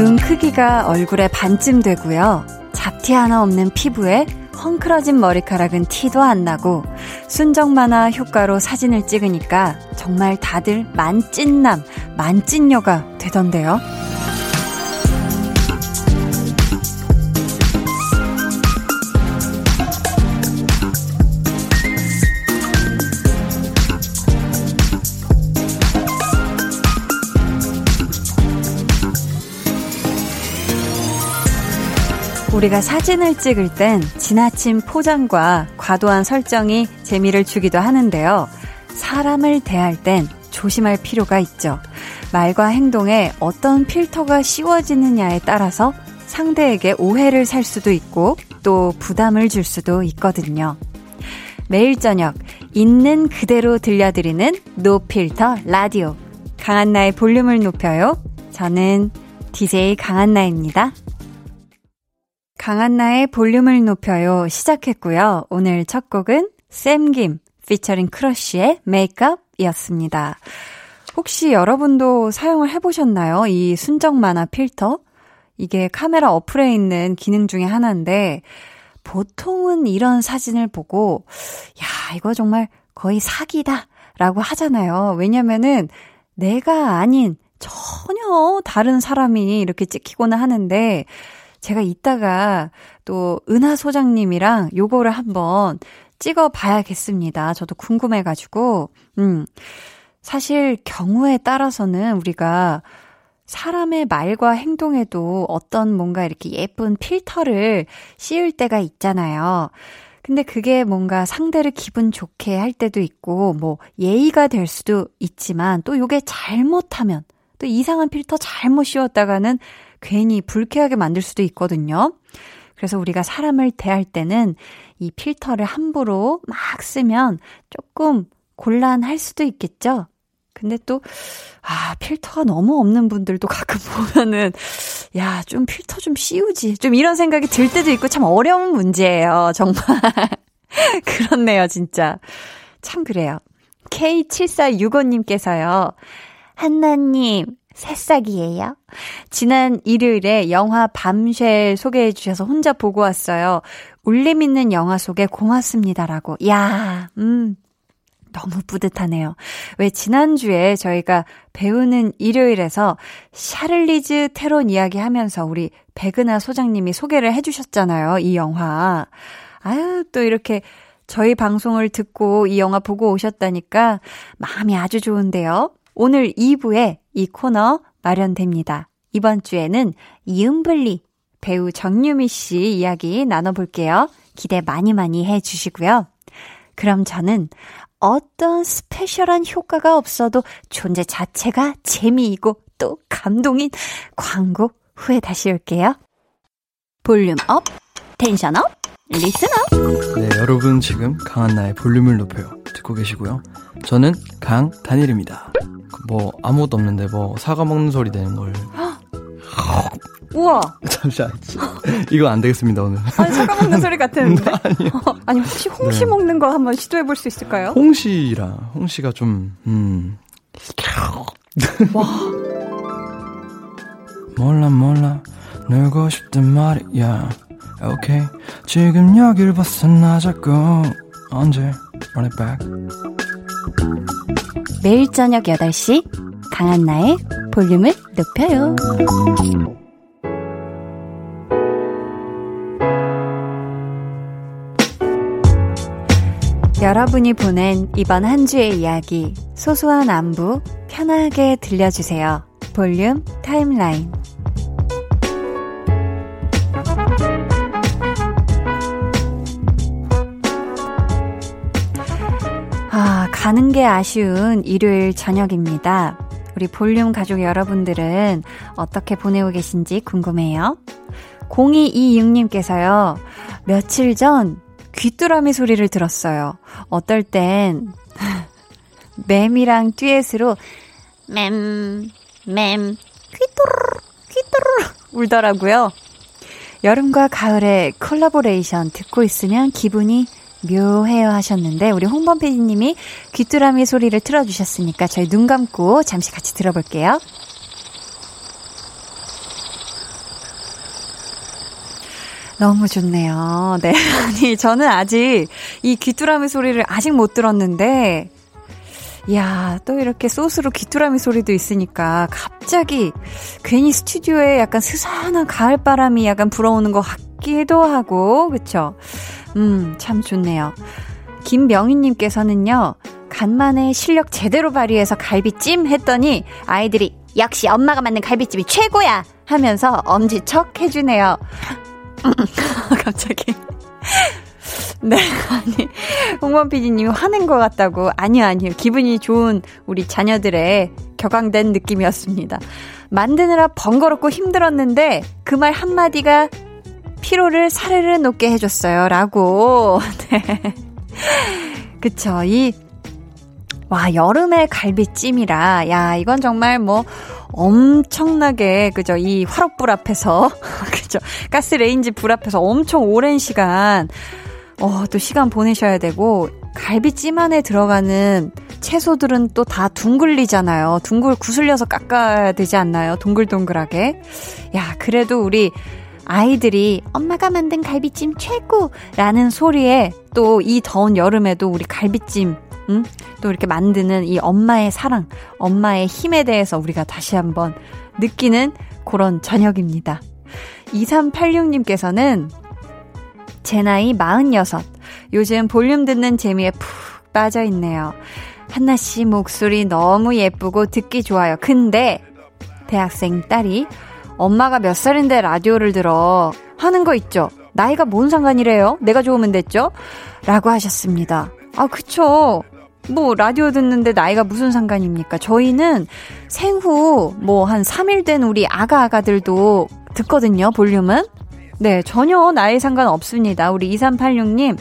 눈 크기가 얼굴에 반쯤 되고요. 잡티 하나 없는 피부에 헝클어진 머리카락은 티도 안 나고 순정 만화 효과로 사진을 찍으니까 정말 다들 만찢남, 만찢녀가 되던데요. 우리가 사진을 찍을 땐 지나친 포장과 과도한 설정이 재미를 주기도 하는데요. 사람을 대할 땐 조심할 필요가 있죠. 말과 행동에 어떤 필터가 씌워지느냐에 따라서 상대에게 오해를 살 수도 있고 또 부담을 줄 수도 있거든요. 매일 저녁 있는 그대로 들려드리는 노필터 라디오. 강한나의 볼륨을 높여요. 저는 DJ 강한나입니다. 강한나의 볼륨을 높여요 시작했고요. 오늘 첫 곡은 샘김 피처링 크러쉬의 메이크업이었습니다. 혹시 여러분도 사용을 해보셨나요? 이 순정 만화 필터? 이게 카메라 어플에 있는 기능 중에 하나인데 보통은 이런 사진을 보고 야 이거 정말 거의 사기다 라고 하잖아요. 왜냐면은 내가 아닌 전혀 다른 사람이 이렇게 찍히거나 하는데 제가 이따가 또 은하 소장님이랑 요거를 한번 찍어 봐야겠습니다. 저도 궁금해가지고, 음. 사실 경우에 따라서는 우리가 사람의 말과 행동에도 어떤 뭔가 이렇게 예쁜 필터를 씌울 때가 있잖아요. 근데 그게 뭔가 상대를 기분 좋게 할 때도 있고, 뭐, 예의가 될 수도 있지만, 또 요게 잘못하면, 또 이상한 필터 잘못 씌웠다가는 괜히 불쾌하게 만들 수도 있거든요. 그래서 우리가 사람을 대할 때는 이 필터를 함부로 막 쓰면 조금 곤란할 수도 있겠죠? 근데 또, 아, 필터가 너무 없는 분들도 가끔 보면은, 야, 좀 필터 좀 씌우지. 좀 이런 생각이 들 때도 있고 참 어려운 문제예요. 정말. 그렇네요, 진짜. 참 그래요. K7465님께서요. 한나님, 새싹이에요. 지난 일요일에 영화 밤쉘 소개해 주셔서 혼자 보고 왔어요. 울림 있는 영화 속에 고맙습니다라고. 야, 음. 너무 뿌듯하네요. 왜 지난주에 저희가 배우는 일요일에서 샤를리즈 테론 이야기 하면서 우리 백은하 소장님이 소개를 해 주셨잖아요. 이 영화. 아유, 또 이렇게 저희 방송을 듣고 이 영화 보고 오셨다니까 마음이 아주 좋은데요. 오늘 2부에 이 코너 마련됩니다. 이번 주에는 이은블리 배우 정유미 씨 이야기 나눠볼게요. 기대 많이 많이 해 주시고요. 그럼 저는 어떤 스페셜한 효과가 없어도 존재 자체가 재미이고 또 감동인 광고 후에 다시 올게요. 볼륨 up, tension up, listen up. 네, 여러분 지금 강한나의 볼륨을 높여요. 듣고 계시고요. 저는 강한나입니다. 뭐 아무것도 없는데 뭐 사과 먹는 소리 되는 걸. 우와. 잠시만. 이거 안 되겠습니다, 오늘. 아니, 사과 먹는 소리 같은데. 아니요. 아니, 혹시 홍시 네. 먹는 거 한번 시도해 볼 수 있을까요? 홍시라. 홍시가 좀 음. 와. 몰라 몰라. 놀고 싶단 말이야. 오케이. 지금 여길 벗어나자고. 언제? Run it back. 매일 저녁 8시 강한나의 볼륨을 높여요. 여러분이 보낸 이번 한 주의 이야기 소소한 안부 편하게 들려주세요. 볼륨 타임라인 가는 게 아쉬운 일요일 저녁입니다. 우리 볼륨 가족 여러분들은 어떻게 보내고 계신지 궁금해요. 0226님께서요, 며칠 전 귀뚜라미 소리를 들었어요. 어떨 땐, 맴이랑 듀엣으로, 맴, 맴, 귀뚜르, 귀뚜르 울더라고요. 여름과 가을의 콜라보레이션 듣고 있으면 기분이 묘해요 하셨는데 우리 홍범 PD님이 귀뚜라미 소리를 틀어주셨으니까 저희 눈 감고 잠시 같이 들어볼게요. 너무 좋네요. 네. 아니, 저는 아직 이 귀뚜라미 소리를 아직 못 들었는데, 야, 또 이렇게 소스로 귀뚜라미 소리도 있으니까 갑자기 괜히 스튜디오에 약간 스산한 가을바람이 약간 불어오는 것 같기도 하고, 그쵸? 음, 참 좋네요. 김명희님께서는요, 간만에 실력 제대로 발휘해서 갈비찜 했더니 아이들이 역시 엄마가 만든 갈비찜이 최고야! 하면서 엄지척 해주네요. 갑자기. 네, 아니, 홍범 PD님이 화낸 것 같다고. 아니요, 아니요. 기분이 좋은 우리 자녀들의 격앙된 느낌이었습니다. 만드느라 번거롭고 힘들었는데 그 말 한마디가 피로를 사르르 녹게 해줬어요. 라고. 네. 그쵸. 이, 와, 여름에 갈비찜이라. 야, 이건 정말 뭐, 엄청나게, 그죠. 이 화롯불 앞에서, 그죠. 가스레인지 불 앞에서 엄청 오랜 시간, 어, 또 시간 보내셔야 되고, 갈비찜 안에 들어가는 채소들은 또 다 둥글리잖아요. 둥글 구슬려서 깎아야 되지 않나요? 동글동글하게. 야, 그래도 우리 아이들이 엄마가 만든 갈비찜 최고! 라는 소리에 또 이 더운 여름에도 우리 갈비찜, 음? 또 이렇게 만드는 이 엄마의 사랑, 엄마의 힘에 대해서 우리가 다시 한번 느끼는 그런 저녁입니다. 2386님께서는 제 나이 46. 요즘 볼륨 듣는 재미에 푹 빠져 있네요. 한나 씨 목소리 너무 예쁘고 듣기 좋아요. 근데 대학생 딸이 엄마가 몇 살인데 라디오를 들어 하는 거 있죠. 나이가 뭔 상관이래요? 내가 좋으면 됐죠? 라고 하셨습니다. 아, 그쵸. 뭐, 라디오 듣는데 나이가 무슨 상관입니까? 저희는 생후 뭐 한 3일 된 우리 아가 아가들도 듣거든요, 볼륨은. 네, 전혀 나이 상관 없습니다. 우리 2386님.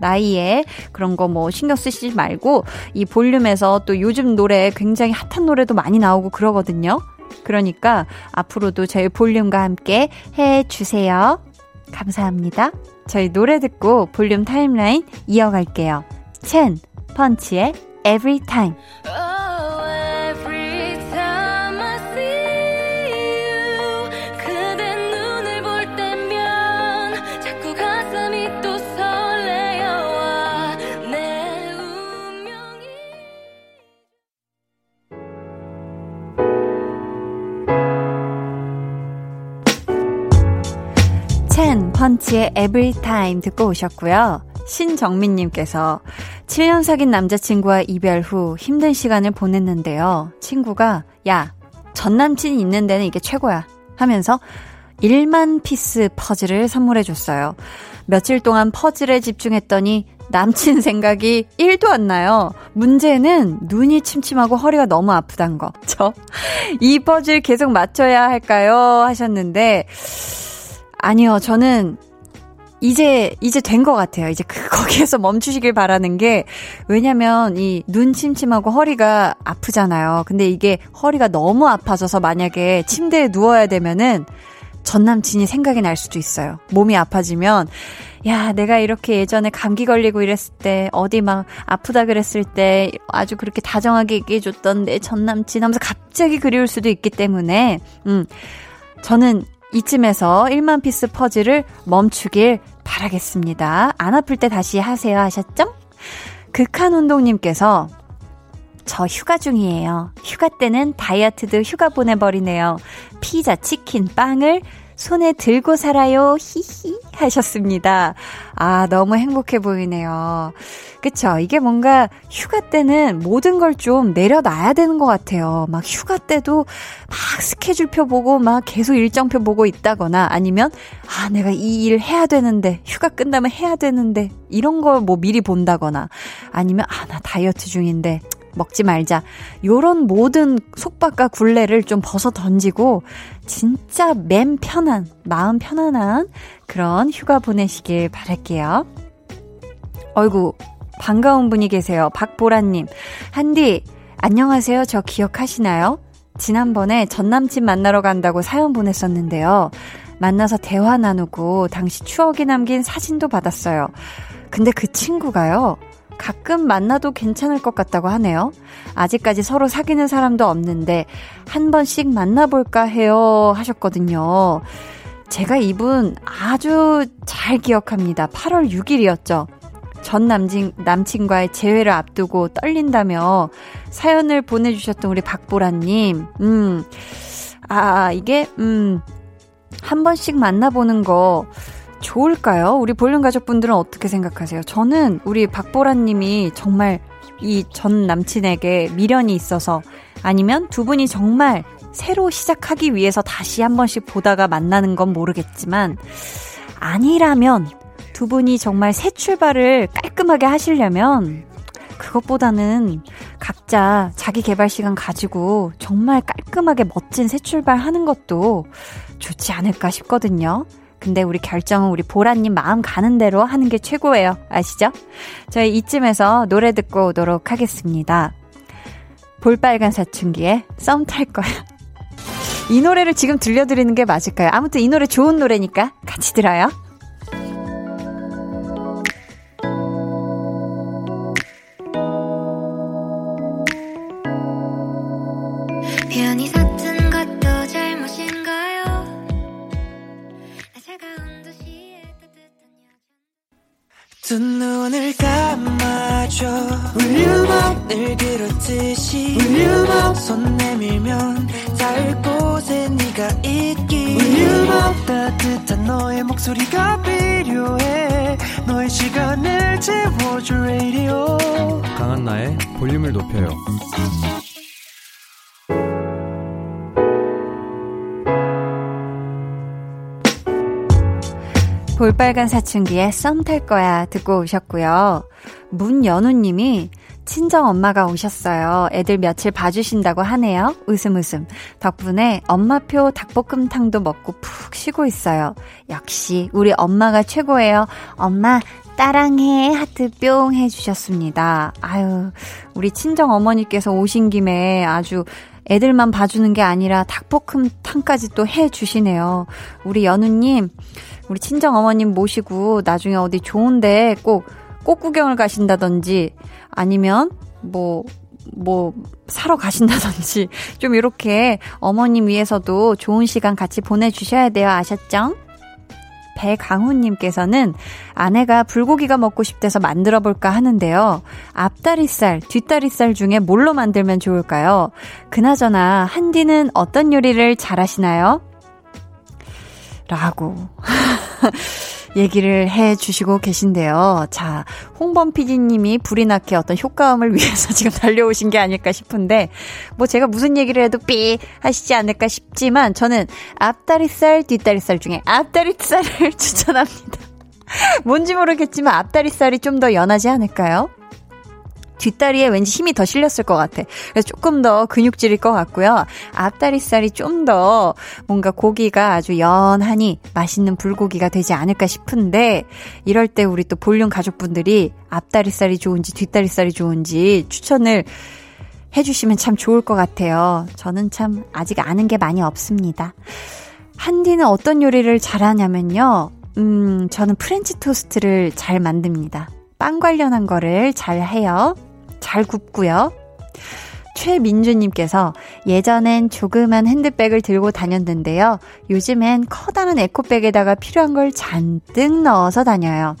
나이에 그런 거 뭐 신경 쓰시지 말고 이 볼륨에서 또 요즘 노래 굉장히 핫한 노래도 많이 나오고 그러거든요. 그러니까 앞으로도 저희 볼륨과 함께 해 주세요. 감사합니다. 저희 노래 듣고 볼륨 타임라인 이어갈게요. 첸 펀치의 Every Time. 첸 펀치의 Everytime 듣고 오셨고요. 신정민님께서 7년 사귄 남자친구와 이별 후 힘든 시간을 보냈는데요. 친구가, 야, 전 남친이 있는 데는 이게 최고야. 하면서 1만 피스 퍼즐을 선물해줬어요. 며칠 동안 퍼즐에 집중했더니 남친 생각이 1도 안 나요. 문제는 눈이 침침하고 허리가 너무 아프단 거. 저, 이 퍼즐 계속 맞춰야 할까요? 하셨는데, 아니요, 저는 이제, 이제 된 것 같아요. 이제 그, 거기에서 멈추시길 바라는 게, 왜냐면 이 눈 침침하고 허리가 아프잖아요. 근데 이게 허리가 너무 아파져서 만약에 침대에 누워야 되면은 전 남친이 생각이 날 수도 있어요. 몸이 아파지면, 야, 내가 이렇게 예전에 감기 걸리고 이랬을 때, 어디 막 아프다 그랬을 때 아주 그렇게 다정하게 얘기해줬던 내 전 남친 하면서 갑자기 그리울 수도 있기 때문에, 음, 저는 이쯤에서 1만 피스 퍼즐을 멈추길 바라겠습니다. 안 아플 때 다시 하세요 하셨죠? 극한 운동님께서 저 휴가 중이에요. 휴가 때는 다이어트도 휴가 보내버리네요. 피자, 치킨, 빵을 손에 들고 살아요. 히히 하셨습니다. 아, 너무 행복해 보이네요. 그쵸? 이게 뭔가 휴가 때는 모든 걸 좀 내려놔야 되는 것 같아요. 막 휴가 때도 막 스케줄표 보고 막 계속 일정표 보고 있다거나 아니면 아, 내가 이 일 해야 되는데 휴가 끝나면 해야 되는데 이런 걸 뭐 미리 본다거나 아니면 아, 나 다이어트 중인데 먹지 말자. 요런 모든 속박과 굴레를 좀 벗어 던지고 진짜 맨 편한, 마음 편안한 그런 휴가 보내시길 바랄게요. 어이구, 반가운 분이 계세요. 박보라님. 한디, 안녕하세요. 저 기억하시나요? 지난번에 전 남친 만나러 간다고 사연 보냈었는데요. 만나서 대화 나누고 당시 추억이 남긴 사진도 받았어요. 근데 그 친구가요. 가끔 만나도 괜찮을 것 같다고 하네요. 아직까지 서로 사귀는 사람도 없는데 한 번씩 만나볼까 해요 하셨거든요. 제가 이분 아주 잘 기억합니다. 8월 6일이었죠. 전 남친, 남친과의 재회를 앞두고 떨린다며 사연을 보내주셨던 우리 박보라님. 음, 아, 이게, 음, 한 번씩 만나보는 거 좋을까요? 우리 볼륨 가족분들은 어떻게 생각하세요? 저는 우리 박보라님이 정말 이 전 남친에게 미련이 있어서 아니면 두 분이 정말 새로 시작하기 위해서 다시 한 번씩 보다가 만나는 건 모르겠지만 아니라면 두 분이 정말 새 출발을 깔끔하게 하시려면 그것보다는 각자 자기 개발 시간 가지고 정말 깔끔하게 멋진 새 출발 하는 것도 좋지 않을까 싶거든요. 근데 우리 결정은 우리 보라님 마음 가는 대로 하는 게 최고예요. 아시죠? 저희 이쯤에서 노래 듣고 오도록 하겠습니다. 볼빨간 사춘기에 썸 탈 거야. 이 노래를 지금 들려드리는 게 맞을까요? 아무튼 이 노래 좋은 노래니까 같이 들어요. 듯이 손 내밀면 닿을 곳에 네가 있기. 따뜻한 너의 목소리가 필요해. 너의 시간을 채워줄 radio. 강한 나의 볼륨을 높여요. 볼빨간 사춘기에 썸 탈 거야 듣고 오셨고요. 문연우님이 친정 엄마가 오셨어요. 애들 며칠 봐주신다고 하네요. 웃음 웃음. 덕분에 엄마표 닭볶음탕도 먹고 푹 쉬고 있어요. 역시 우리 엄마가 최고예요. 엄마 따랑해 하트 뿅 해주셨습니다. 아유 우리 친정 어머니께서 오신 김에 아주 애들만 봐주는 게 아니라 닭볶음탕까지 또 해주시네요. 우리 연우님, 우리 친정 어머님 모시고 나중에 어디 좋은데 꼭, 꽃 구경을 가신다든지 아니면 뭐, 뭐, 사러 가신다든지 좀 이렇게 어머님 위해서도 좋은 시간 같이 보내주셔야 돼요. 아셨죠? 배강훈님께서는 아내가 불고기가 먹고 싶대서 만들어 볼까 하는데요. 앞다리살, 뒷다리살 중에 뭘로 만들면 좋을까요? 그나저나 한디는 어떤 요리를 잘하시나요? 라고. 얘기를 해 주시고 계신데요. 자, 홍범 PD님이 불이 나게 어떤 효과음을 위해서 지금 달려오신 게 아닐까 싶은데, 뭐 제가 무슨 얘기를 해도 삐 하시지 않을까 싶지만, 저는 앞다리살, 뒷다리살 중에 앞다리살을 추천합니다. 뭔지 모르겠지만 앞다리살이 좀 더 연하지 않을까요? 뒷다리에 왠지 힘이 더 실렸을 것 같아. 그래서 조금 더 근육질일 것 같고요. 앞다리살이 좀 더 뭔가 고기가 아주 연하니 맛있는 불고기가 되지 않을까 싶은데 이럴 때 우리 또 볼륨 가족분들이 앞다리살이 좋은지 뒷다리살이 좋은지 추천을 해주시면 참 좋을 것 같아요. 저는 참 아직 아는 게 많이 없습니다. 한디는 어떤 요리를 잘하냐면요. 음, 저는 프렌치 토스트를 잘 만듭니다. 빵 관련한 거를 잘 해요. 잘 굽고요. 최민주님께서 예전엔 조그만 핸드백을 들고 다녔는데요. 요즘엔 커다란 에코백에다가 필요한 걸 잔뜩 넣어서 다녀요.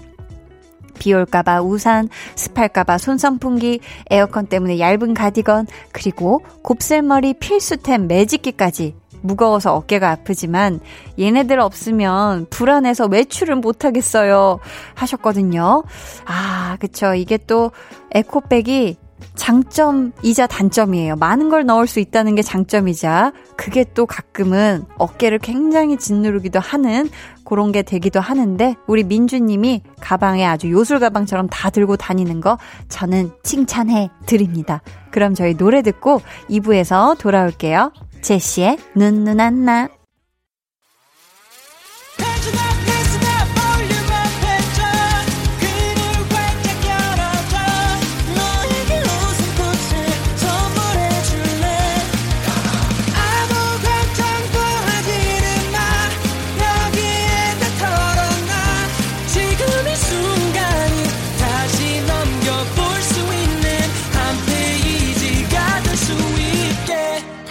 비 올까봐 우산, 습할까봐 손선풍기, 에어컨 때문에 얇은 가디건, 그리고 곱슬머리 필수템 매직기까지 무거워서 어깨가 아프지만 얘네들 없으면 불안해서 외출을 못하겠어요. 하셨거든요. 아, 그쵸. 이게 또 에코백이 장점이자 단점이에요. 많은 걸 넣을 수 있다는 게 장점이자 그게 또 가끔은 어깨를 굉장히 짓누르기도 하는 그런 게 되기도 하는데 우리 민주님이 가방에 아주 요술 가방처럼 다 들고 다니는 거 저는 칭찬해 드립니다. 그럼 저희 노래 듣고 2부에서 돌아올게요. 제시의 눈 눈 안 나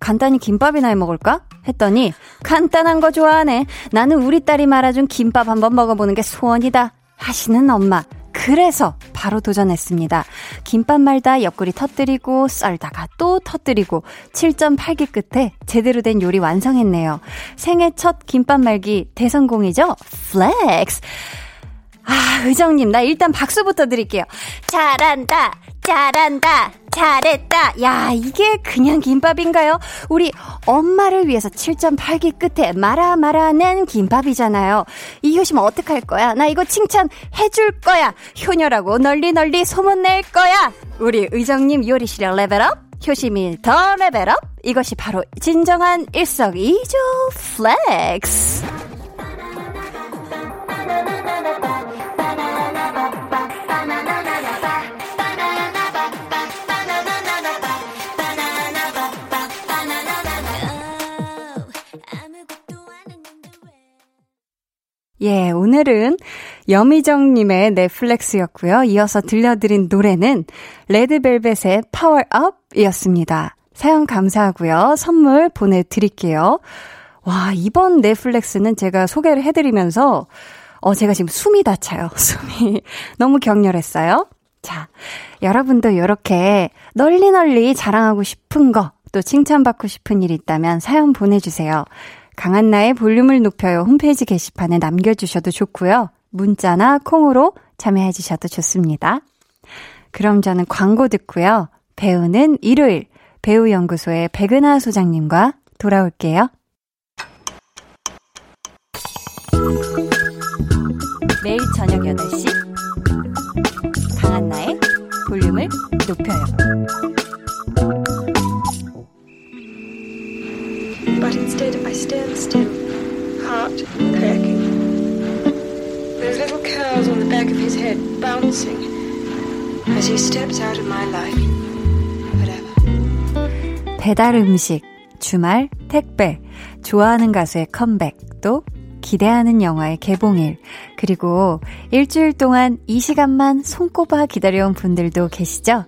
간단히 김밥이나 해 먹을까? 했더니 간단한 거 좋아하네. 나는 우리 딸이 말아준 김밥 한번 먹어보는 게 소원이다. 하시는 엄마. 그래서 바로 도전했습니다. 김밥 말다 옆구리 터뜨리고 썰다가 또 터뜨리고 7.8기 끝에 제대로 된 요리 완성했네요. 생애 첫 김밥 말기 대성공이죠? flex! 아, 의정님, 나 일단 박수부터 드릴게요. 잘한다! 잘한다! 잘했다! 야, 이게 그냥 김밥인가요? 우리 엄마를 위해서 7.8기 끝에 말아 말아낸 김밥이잖아요. 이 효심 어떡할 거야? 나 이거 칭찬해줄 거야! 효녀라고 널리 널리 소문낼 거야! 우리 의정님 요리 실력 level up! 효심이 더 level up! 이것이 바로 진정한 일석이조 flex! 예, 오늘은 여미정님의 넷플렉스였고요. 이어서 들려드린 노래는 레드벨벳의 파워업이었습니다. 사연 감사하고요. 선물 보내드릴게요. 와, 이번 넷플렉스는 제가 소개를 해드리면서, 어, 제가 지금 숨이 다 차요. 숨이. 너무 격렬했어요. 자, 여러분도 이렇게 널리 널리 자랑하고 싶은 거, 또 칭찬받고 싶은 일 있다면 사연 보내주세요. 강한나의 볼륨을 높여요 홈페이지 게시판에 남겨주셔도 좋고요. 문자나 콩으로 참여해 주셔도 좋습니다. 그럼 저는 광고 듣고요. 배우는 일요일 배우연구소의 백은하 소장님과 돌아올게요. 매일 저녁 8시 강한나의 볼륨을 높여요. But instead, I stand still, heart cracking. Those little curls on the back of his head bouncing as he steps out of my life. Whatever. 배달 음식, 주말, 택배, 좋아하는 가수의 컴백, 또 기대하는 영화의 개봉일, 그리고 일주일 동안 이 시간만 손꼽아 기다려온 분들도 계시죠?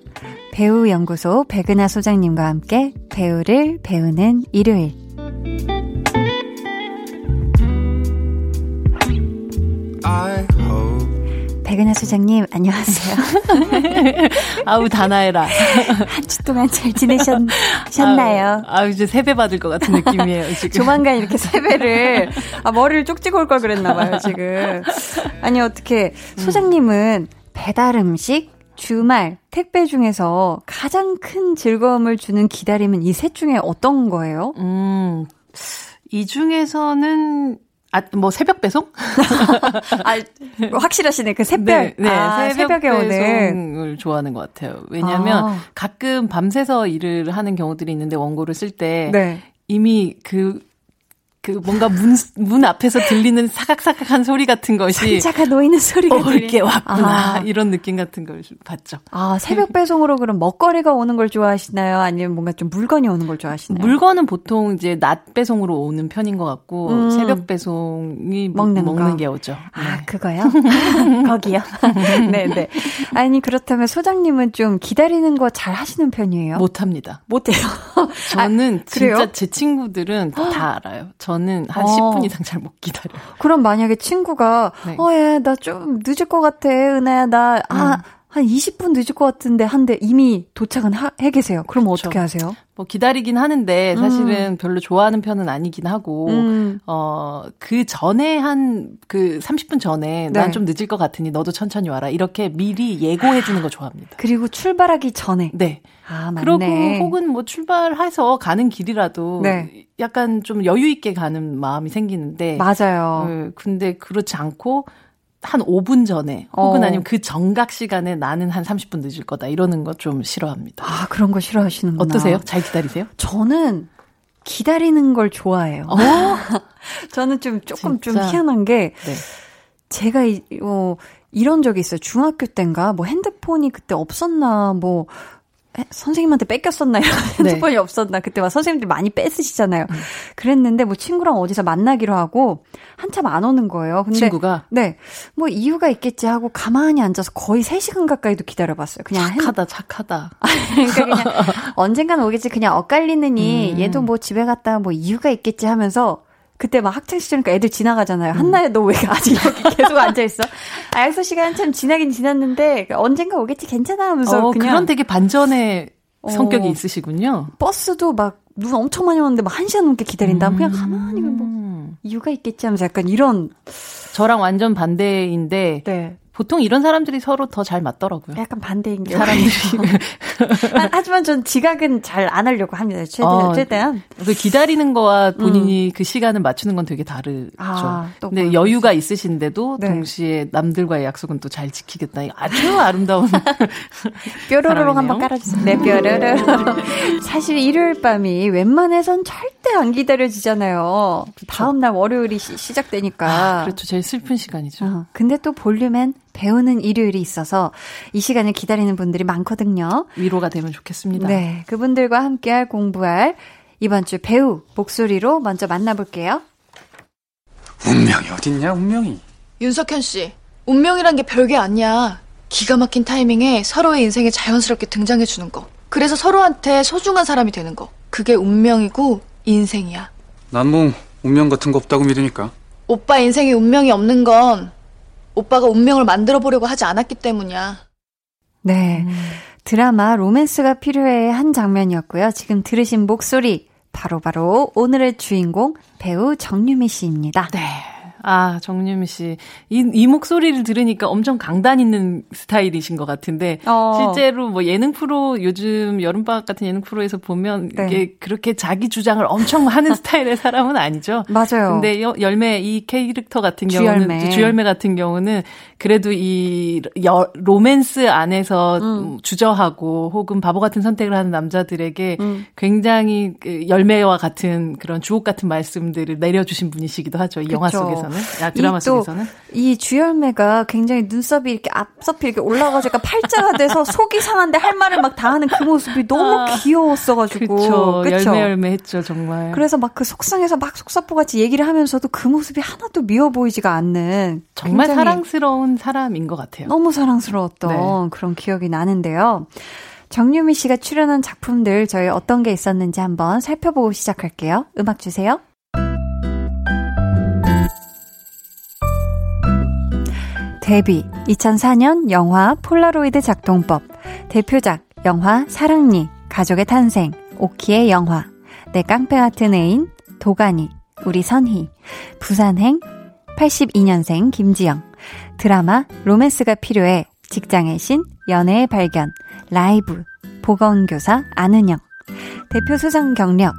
배우연구소 백은하 소장님과 함께 배우를 배우는 일요일. I hope 백은하 소장님, 안녕하세요. 아우 다나해라. 한 주 동안 잘 지내셨나요? 아, 이제 세배 받을 것 같은 느낌이에요 지금. 조만간 이렇게 세배를, 아, 머리를 쭉 찍어 올 걸 그랬나봐요, 지금. 아니, 어떻게, 소장님은 배달 음식, 주말, 택배 중에서 가장 큰 즐거움을 주는 기다림은 이 셋 중에 어떤 거예요? 음, 이 중에서는 아, 뭐 새벽 배송? 아, 확실하시네. 그 새벽. 네, 네 아, 새벽 새벽에 오는. 배송을 좋아하는 것 같아요. 왜냐하면 아. 가끔 밤새서 일을 하는 경우들이 있는데 원고를 쓸때 네. 이미 그, 그 뭔가 문, 문 앞에서 들리는 사각사각한 소리 같은 것이 상자가 놓이는 소리가 올게 들리- 왔구나. 아. 이런 느낌 같은 걸 받죠. 아, 새벽 배송으로 그럼 먹거리가 오는 걸 좋아하시나요? 아니면 뭔가 좀 물건이 오는 걸 좋아하시나요? 물건은 보통 이제 낮 배송으로 오는 편인 것 같고 음. 새벽 배송이 먹는 먹는 거. 게 오죠. 아, 네. 그거요? 거기요? 네네. 아니, 그렇다면 소장님은 좀 기다리는 거 잘 하시는 편이에요? 못합니다. 못해요. 저는 아? 진짜 제 친구들은 다 알아요. 저는 한 어. 10분 이상 잘 못 기다려요. 그럼 만약에 친구가, 네. 어, 예, 나 좀 늦을 것 같아, 은하야, 나, 아, 음. 한 20분 늦을 것 같은데, 한데 이미 도착은 하, 해 계세요. 그럼 그렇죠. 어떻게 하세요? 뭐 기다리긴 하는데 사실은 별로 좋아하는 편은 아니긴 하고 음. 어그 전에 한 그 30분 전에 네. 난좀 늦을 것 같으니 너도 천천히 와라 이렇게 미리 예고해 주는 거 좋아합니다. 그리고 출발하기 전에. 네. 아, 맞네. 그러고 혹은 뭐 출발해서 가는 길이라도 네. 약간 좀 여유 있게 가는 마음이 생기는데 맞아요. 어, 근데 그렇지 않고 한 5분 전에 혹은 어. 아니면 그 정각 시간에 나는 한 30분 늦을 거다 이러는 거 좀 싫어합니다. 아, 그런 거 싫어하시는구나. 어떠세요? 잘 기다리세요? 저는 기다리는 걸 좋아해요. 어? 저는 좀 조금 진짜? 좀 희한한 게 네. 제가 이, 어, 이런 적이 있어요. 중학교 때인가 뭐 핸드폰이 그때 없었나 뭐 에, 선생님한테 뺏겼었나 이런 네. 핸드폰이 없었나 그때 막 선생님들 많이 뺏으시잖아요. 그랬는데 뭐 친구랑 어디서 만나기로 하고 한참 안 오는 거예요. 근데 친구가 네. 뭐 이유가 있겠지 하고 가만히 앉아서 거의 3시간 가까이도 기다려 봤어요. 그냥 핸- 착하다 착하다. 그러니까 그냥 언젠간 오겠지 그냥 엇갈리느니 음. 얘도 뭐 집에 갔다 뭐 이유가 있겠지 하면서 그때 막 학창 시절이니까 애들 지나가잖아요. 한나야 너 왜 아직 여기 계속 앉아 있어? 아 약속 시간 한참 지나긴 지났는데 언젠가 오겠지 괜찮아 하면서 어, 그냥 그런 되게 반전의 어. 성격이 있으시군요. 버스도 막 눈 엄청 많이 오는데 막한 시간 넘게 기다린다. 그냥 가만히 뭐 음. 이유가 있겠지 하면서 약간 이런 저랑 완전 반대인데 네 보통 이런 사람들이 서로 더 잘 맞더라고요. 약간 반대인 게 사람들이 하- 하지만 전 지각은 잘 안 하려고 합니다. 최대한 어, 최대한 그 기다리는 거와 본인이 그 시간을 맞추는 건 되게 다르죠. 음. 아, 또 근데 그런 여유가 있으신데도 네. 동시에 남들과의 약속은 또 잘 지키겠다. 아주 아름다운 뾰로로롱 사람이네요. 한번 깔아주세요. 네, 뾰로로롱. 사실 일요일 밤이 웬만해선 절대 안 기다려지잖아요. 다음날 월요일이 시, 작되니까 아, 그렇죠. 제일 슬픈 시간이죠. 어, 근데 또 볼륨엔 배우는 일요일이 있어서 이 시간을 기다리는 분들이 많거든요. 위로가 되면 좋겠습니다. 네, 그분들과 함께할 공부할 이번 주 배우 목소리로 먼저 만나볼게요. 운명이 어딨냐 운명이 윤석현 씨, 운명이란 게 별게 아니야. 기가 막힌 타이밍에 서로의 인생에 자연스럽게 등장해주는 거. 그래서 서로한테 소중한 사람이 되는 거. 그게 운명이고 인생이야. 난뭐 운명 같은 거 없다고 믿으니까 오빠 인생에 운명이 없는 건 오빠가 운명을 만들어 보려고 하지 않았기 때문이야. 네. 드라마 로맨스가 필요해 한 장면이었고요. 지금 들으신 목소리 바로바로 오늘의 주인공 배우 정유미 씨입니다. 네. 아, 정유미 씨. 이, 이 목소리를 들으니까 엄청 강단 있는 스타일이신 것 같은데, 어. 실제로 뭐 예능 프로, 요즘 여름방학 같은 예능 프로에서 보면, 네. 이게 그렇게 자기 주장을 엄청 하는 스타일의 사람은 아니죠. 맞아요. 근데 여- 열매, 이 캐릭터 같은 경우는, 주열매. 주열매 같은 경우는, 그래도 이 여, 로맨스 안에서 음. 주저하고, 혹은 바보 같은 선택을 하는 남자들에게 음. 굉장히 그 열매와 같은 그런 주옥 같은 말씀들을 내려주신 분이시기도 하죠. 이 영화 그쵸. 속에서는. 아, 드라마 이 또- 속에서는. 이 주열매가 굉장히 눈썹이 이렇게 앞서피 이렇게 올라가서 약간 팔자가 돼서 속이 상한데 할 말을 막 다 하는 그 모습이 너무 아, 귀여웠어가지고. 그쵸. 그쵸? 열매 열매 했죠, 정말. 그래서 막 그 속상해서 막 속사포 같이 얘기를 하면서도 그 모습이 하나도 미워 보이지가 않는 정말 사랑스러운 사람인 것 같아요. 너무 사랑스러웠던 네. 그런 기억이 나는데요. 정유미 씨가 출연한 작품들 저희 어떤 게 있었는지 한번 살펴보고 시작할게요. 음악 주세요. 데뷔 2004년 영화 폴라로이드 작동법 대표작 영화 사랑니 가족의 탄생 오키의 영화 내 깡패 같은 애인 도가니 우리 선희 부산행 82년생 김지영 드라마 로맨스가 필요해 직장의 신 연애의 발견 라이브 보건교사 안은영 대표 수상 경력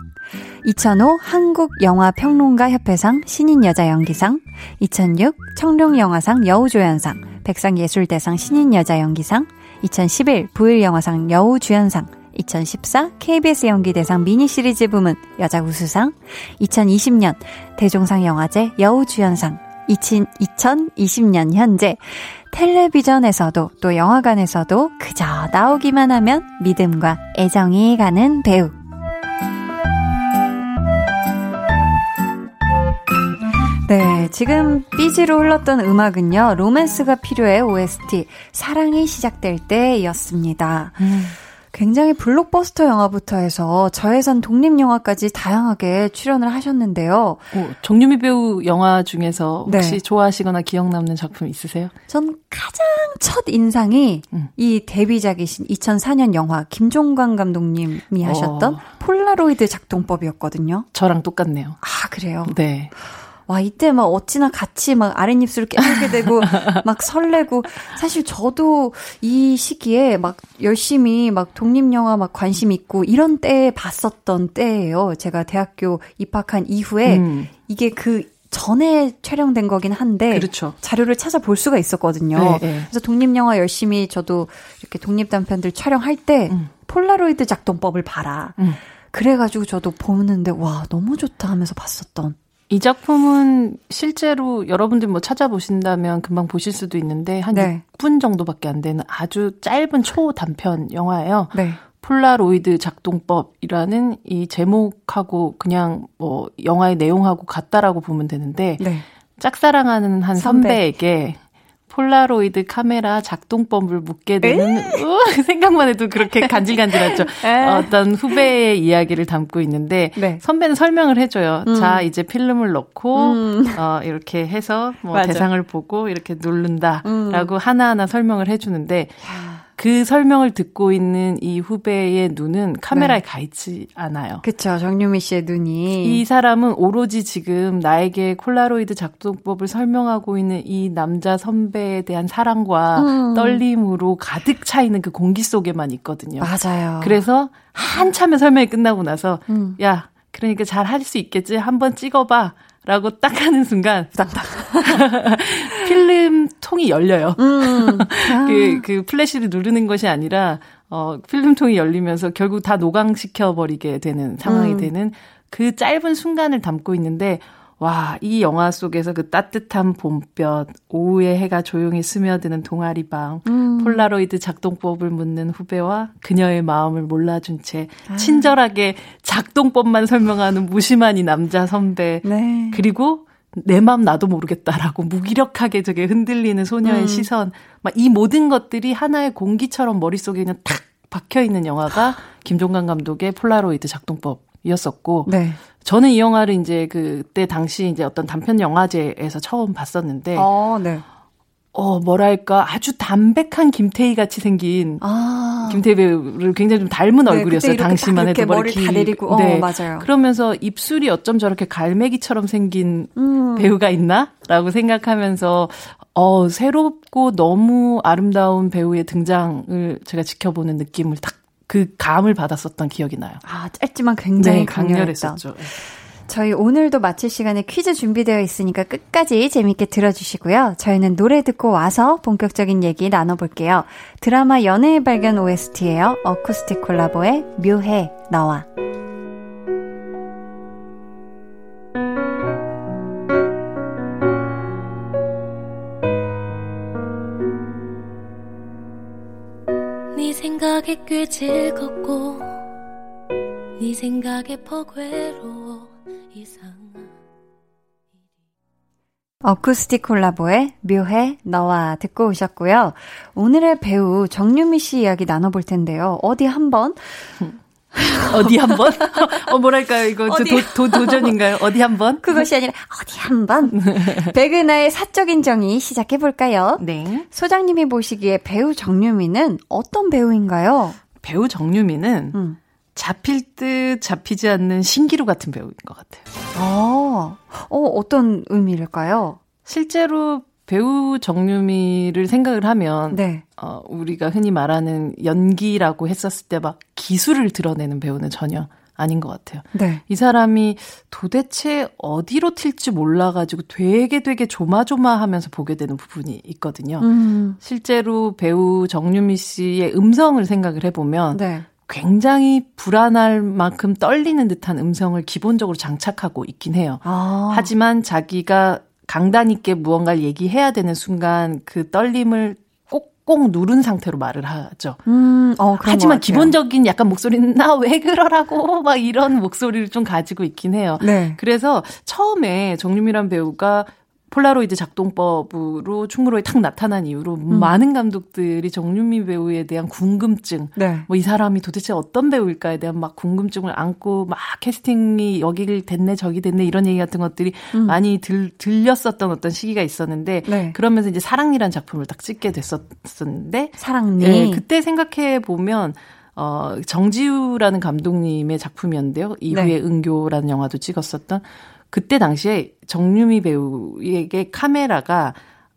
2005 한국영화평론가협회상 신인여자연기상 2006 청룡영화상 여우조연상 백상예술대상 신인여자연기상 2011 부일영화상 여우주연상 2014 KBS 연기대상 미니시리즈 부문 여자 우수상 2020년 대종상 영화제 여우주연상 2020년 현재 텔레비전에서도 또 영화관에서도 그저 나오기만 하면 믿음과 애정이 가는 배우 네, 지금 삐지로 흘렀던 음악은요, 로맨스가 필요해 OST, 사랑이 시작될 때였습니다. 굉장히 블록버스터 영화부터 해서 저예산 독립 영화까지 다양하게 출연을 하셨는데요. 어, 정유미 배우 영화 중에서 혹시 네. 좋아하시거나 기억 남는 작품 있으세요? 전 가장 첫 인상이 음. 이 데뷔작이신 2004년 영화 김종관 감독님이 하셨던 어. 폴라로이드 작동법이었거든요. 저랑 똑같네요. 아, 그래요? 네. 와, 이때 막 어찌나 같이 막 아랫입술을 깨물게 되고 막 설레고 사실 저도 이 시기에 막 열심히 막 독립영화 막 관심 있고 이런 때에 봤었던 때예요. 제가 대학교 입학한 이후에 음, 이게 그 전에 촬영된 거긴 한데 그렇죠. 자료를 찾아볼 수가 있었거든요. 네, 네. 그래서 독립 영화 열심히 저도 이렇게 독립 단편들 촬영할 때 음. 폴라로이드 작동법을 봐라. 음. 그래가지고 저도 보는데 와 너무 좋다 하면서 봤었던. 이 작품은 실제로 여러분들 뭐 찾아보신다면 금방 보실 수도 있는데 한 네. 6분 정도밖에 안 되는 아주 짧은 초단편 영화예요. 네. 폴라로이드 작동법이라는 이 제목하고 그냥 뭐 영화의 내용하고 같다라고 보면 되는데 네. 짝사랑하는 한 선배. 선배에게 폴라로이드 카메라 작동법을 묻게 되는 으, 생각만 해도 그렇게 간질간질하죠. 에. 어떤 후배의 이야기를 담고 있는데 네. 선배는 설명을 해줘요. 음. 자 이제 필름을 넣고 음. 어, 이렇게 해서 뭐 맞아. 대상을 보고 이렇게 누른다라고 음. 하나하나 설명을 해주는데 그 설명을 듣고 있는 이 후배의 눈은 카메라에 네. 가 있지 않아요. 그쵸 정유미 씨의 눈이 이 사람은 오로지 지금 나에게 콜라로이드 작동법을 설명하고 있는 이 남자 선배에 대한 사랑과 음. 떨림으로 가득 차 있는 그 공기 속에만 있거든요. 맞아요. 그래서 한참의 설명이 끝나고 나서 음. 야, 그러니까 잘 할 수 있겠지. 한번 찍어봐. 라고 딱 하는 순간 딱딱. 필름 통이 열려요. 음. 그, 그 플래시를 누르는 것이 아니라, 어, 필름 통이 열리면서 결국 다 노광시켜 버리게 되는 상황이 음. 되는 그 짧은 순간을 담고 있는데, 와, 이 영화 속에서 그 따뜻한 봄볕, 오후에 해가 조용히 스며드는 동아리방, 음. 폴라로이드 작동법을 묻는 후배와 그녀의 마음을 몰라준 채 친절하게 작동법만 설명하는 무심한 이 남자 선배, 네. 그리고 내 맘 나도 모르겠다라고 무기력하게 저게 흔들리는 소녀의 음. 시선, 막 이 모든 것들이 하나의 공기처럼 머릿속에 그냥 탁 박혀 있는 영화가 김종관 감독의 폴라로이드 작동법 이었었고, 네. 저는 이 영화를 이제 그때 당시 이제 어떤 단편 영화제에서 처음 봤었는데, 어, 어, 네. 뭐랄까 아주 담백한 김태희 같이 생긴 아. 김태희 배우를 굉장히 좀 닮은 네, 얼굴이었어요. 당시만 딱 해도 머리 머리를 다 길- 내리고, 어, 네. 맞아요. 그러면서 입술이 어쩜 저렇게 갈매기처럼 생긴 음. 배우가 있나? 라고 생각하면서, 어, 새롭고 너무 아름다운 배우의 등장을 제가 지켜보는 느낌을 딱, 그 감을 받았었던 기억이 나요. 아, 짧지만 굉장히 네. 강렬했었죠. 저희 오늘도 마칠 시간에 퀴즈 준비되어 있으니까 끝까지 재밌게 들어주시고요. 저희는 노래 듣고 와서 본격적인 얘기 나눠볼게요. 드라마 연애의 발견 OST예요. 어쿠스틱 콜라보의 묘해 너와. 생각에 꽤 즐겁고 네 생각에 퍽 외로워 이상한 어쿠스틱 콜라보의 묘해 너와 듣고 오셨고요. 오늘의 배우 정유미 씨 이야기 나눠볼 텐데요. 어디 한번 어디 한 번? 어, 뭐랄까요, 이거? 도, 도, 도 전인가요? 어디 한 번? 그것이 아니라 어디 한번 백은하의 사적 인정이 시작해 볼까요? 네. 소장님이 보시기에 배우 정유미는 어떤 배우인가요? 배우 정유미는 음. 잡힐 듯 잡히지 않는 신기루 같은 배우인 것 같아요. 어, 어 어떤 의미일까요? 실제로 배우 정유미를 생각을 하면 네. 어, 우리가 흔히 말하는 연기라고 했었을 때 막 기술을 드러내는 배우는 전혀 아닌 것 같아요. 네. 이 사람이 도대체 어디로 튈지 몰라가지고 되게 되게 조마조마하면서 보게 되는 부분이 있거든요. 음. 실제로 배우 정유미 씨의 음성을 생각을 해보면 네. 굉장히 불안할 만큼 떨리는 듯한 음성을 기본적으로 장착하고 있긴 해요. 아. 하지만 자기가 강단 있게 무언가를 얘기해야 되는 순간 그 떨림을 꼭꼭 누른 상태로 말을 하죠. 음, 어, 하지만. 기본적인 약간 목소리는 나 왜 그러라고 막 이런 목소리를 좀 가지고 있긴 해요. 네. 그래서 처음에 정유미란 배우가 폴라로이드 작동법으로 충무로에 탁 나타난 이후로 음. 많은 감독들이 정유미 배우에 대한 궁금증, 네. 뭐이 사람이 도대체 어떤 배우일까에 대한 막 궁금증을 안고 막 캐스팅이 여기를 됐네 저기 됐네 이런 얘기 같은 것들이 음. 많이 들, 들렸었던 어떤 시기가 있었는데 네. 그러면서 이제 사랑니란 작품을 딱 찍게 됐었었는데 사랑니. 네, 그때 생각해 보면 어 정지우라는 감독님의 작품이었는데요. 이후에 네. 은교라는 영화도 찍었었던 그때 당시에 정유미 배우에게 카메라가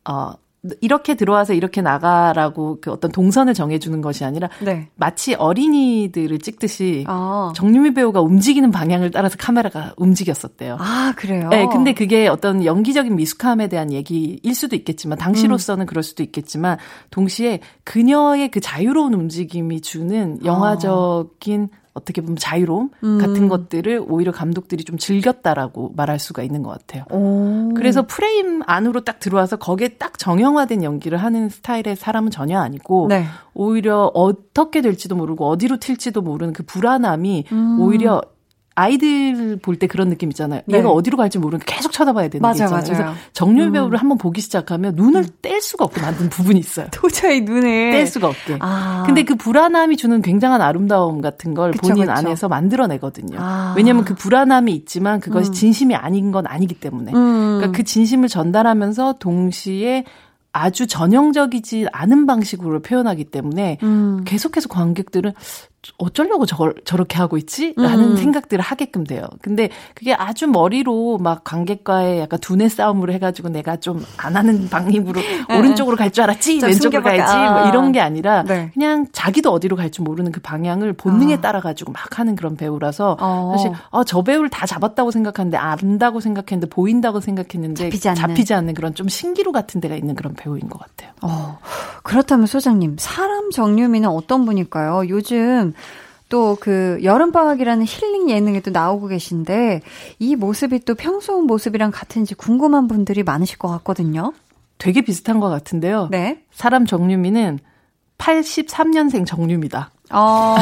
어 이렇게 들어와서 이렇게 나가라고 그 어떤 동선을 정해주는 것이 아니라 네. 마치 어린이들을 찍듯이 아. 정유미 배우가 움직이는 방향을 따라서 카메라가 움직였었대요. 아, 그래요? 네, 근데 그게 어떤 연기적인 미숙함에 대한 얘기일 수도 있겠지만, 당시로서는 그럴 수도 있겠지만, 동시에 그녀의 그 자유로운 움직임이 주는 영화적인 어떻게 보면 자유로움 음. 같은 것들을 오히려 감독들이 좀 즐겼다라고 말할 수가 있는 것 같아요. 오. 그래서 프레임 안으로 딱 들어와서 거기에 딱 정형화된 연기를 하는 스타일의 사람은 전혀 아니고 네. 오히려 어떻게 될지도 모르고 어디로 튈지도 모르는 그 불안함이 음. 오히려 아이들 볼 때 그런 느낌 있잖아요. 네. 얘가 어디로 갈지 모르니까 계속 쳐다봐야 되는 게 맞아요, 있잖아요. 맞아요. 그래서 정률 음. 배우를 한번 보기 시작하면 눈을 뗄 수가 없게 만든 부분이 있어요. 도저히 눈에 뗄 수가 없게. 아. 근데 그 불안함이 주는 굉장한 아름다움 같은 걸 그쵸, 본인 그쵸. 안에서 만들어내거든요. 아. 왜냐하면 그 불안함이 있지만 그것이 음. 진심이 아닌 건 아니기 때문에. 음. 그러니까 그 진심을 전달하면서 동시에 아주 전형적이지 않은 방식으로 표현하기 때문에 음. 계속해서 관객들은 어쩌려고 저걸 저렇게 하고 있지? 라는 음. 생각들을 하게끔 돼요. 근데 그게 아주 머리로 막 관객과의 약간 두뇌 싸움으로 해가지고 내가 좀 안 하는 방향으로 오른쪽으로 갈 줄 알았지? 좀 왼쪽으로 숨겨볼까? 갈지? 뭐 아. 이런 게 아니라 네. 그냥 자기도 어디로 갈 줄 모르는 그 방향을 본능에 아. 따라가지고 막 하는 그런 배우라서 어. 사실 어, 저 배우를 다 잡았다고 생각하는데 안다고 생각했는데 보인다고 생각했는데 잡히지 않는. 그런 좀 신기루 같은 데가 있는 그런 배우인 것 같아요. 어, 그렇다면 소장님, 사람 정유미는 어떤 분일까요? 요즘 또 그 여름방학이라는 힐링 예능에 또 나오고 계신데 이 모습이 또 평소 모습이랑 같은지 궁금한 분들이 많으실 것 같거든요. 되게 비슷한 것 같은데요. 네. 사람 정유미는 83년생 정유미다. 어,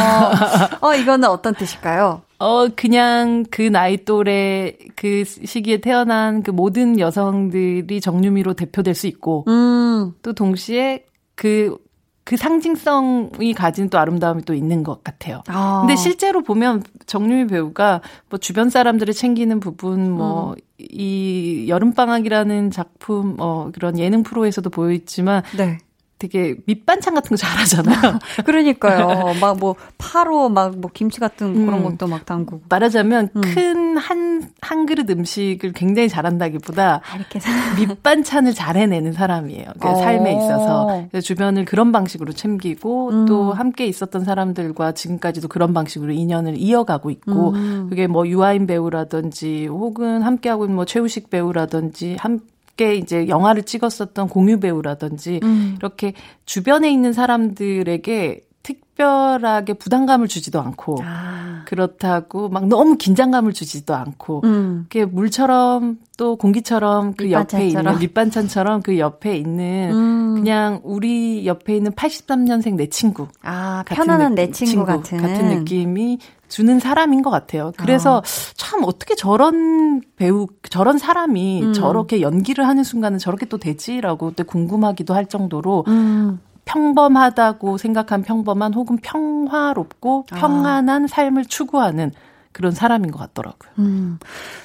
어, 이거는 어떤 뜻일까요? 어, 그냥 그 나이 또래 그 시기에 태어난 그 모든 여성들이 정유미로 대표될 수 있고, 음, 또 동시에 그, 그 상징성이 가진 또 아름다움이 또 있는 것 같아요. 아. 근데 실제로 보면 정유미 배우가 뭐 주변 사람들을 챙기는 부분, 뭐, 이 여름방학이라는 작품, 어, 그런 예능 프로에서도 보여있지만 네. 되게 밑반찬 같은 거 잘하잖아요. 그러니까요. 막 뭐, 파로, 막 뭐, 김치 같은 그런 음. 것도 막 담그고. 말하자면 음. 큰 한, 한 그릇 음식을 굉장히 잘한다기보다 아, 이렇게 밑반찬을 잘 해내는 사람이에요. 그 어. 삶에 있어서. 주변을 그런 방식으로 챙기고 음. 또 함께 있었던 사람들과 지금까지도 그런 방식으로 인연을 이어가고 있고 음. 그게 뭐 유아인 배우라든지 혹은 함께하고 있는 뭐 최우식 배우라든지 함 께 이제 영화를 찍었었던 공유 배우라든지 음. 이렇게 주변에 있는 사람들에게 특별하게 부담감을 주지도 않고 아. 그렇다고 막 너무 긴장감을 주지도 않고 음. 그게 물처럼 또 공기처럼 그 옆에 밑반찬처럼. 있는 밑반찬처럼 그 옆에 있는 음. 그냥 우리 옆에 있는 83년생 내 친구 아, 같은 편안한 느- 내 친구, 같은. 느낌이 주는 사람인 것 같아요. 그래서 어. 참 어떻게 저런 배우 저런 사람이 음. 저렇게 연기를 하는 순간은 저렇게 또 되지라고 또 궁금하기도 할 정도로 음. 평범하다고 생각한 평범한 혹은 평화롭고 아. 평안한 삶을 추구하는 그런 사람인 것 같더라고요. 음,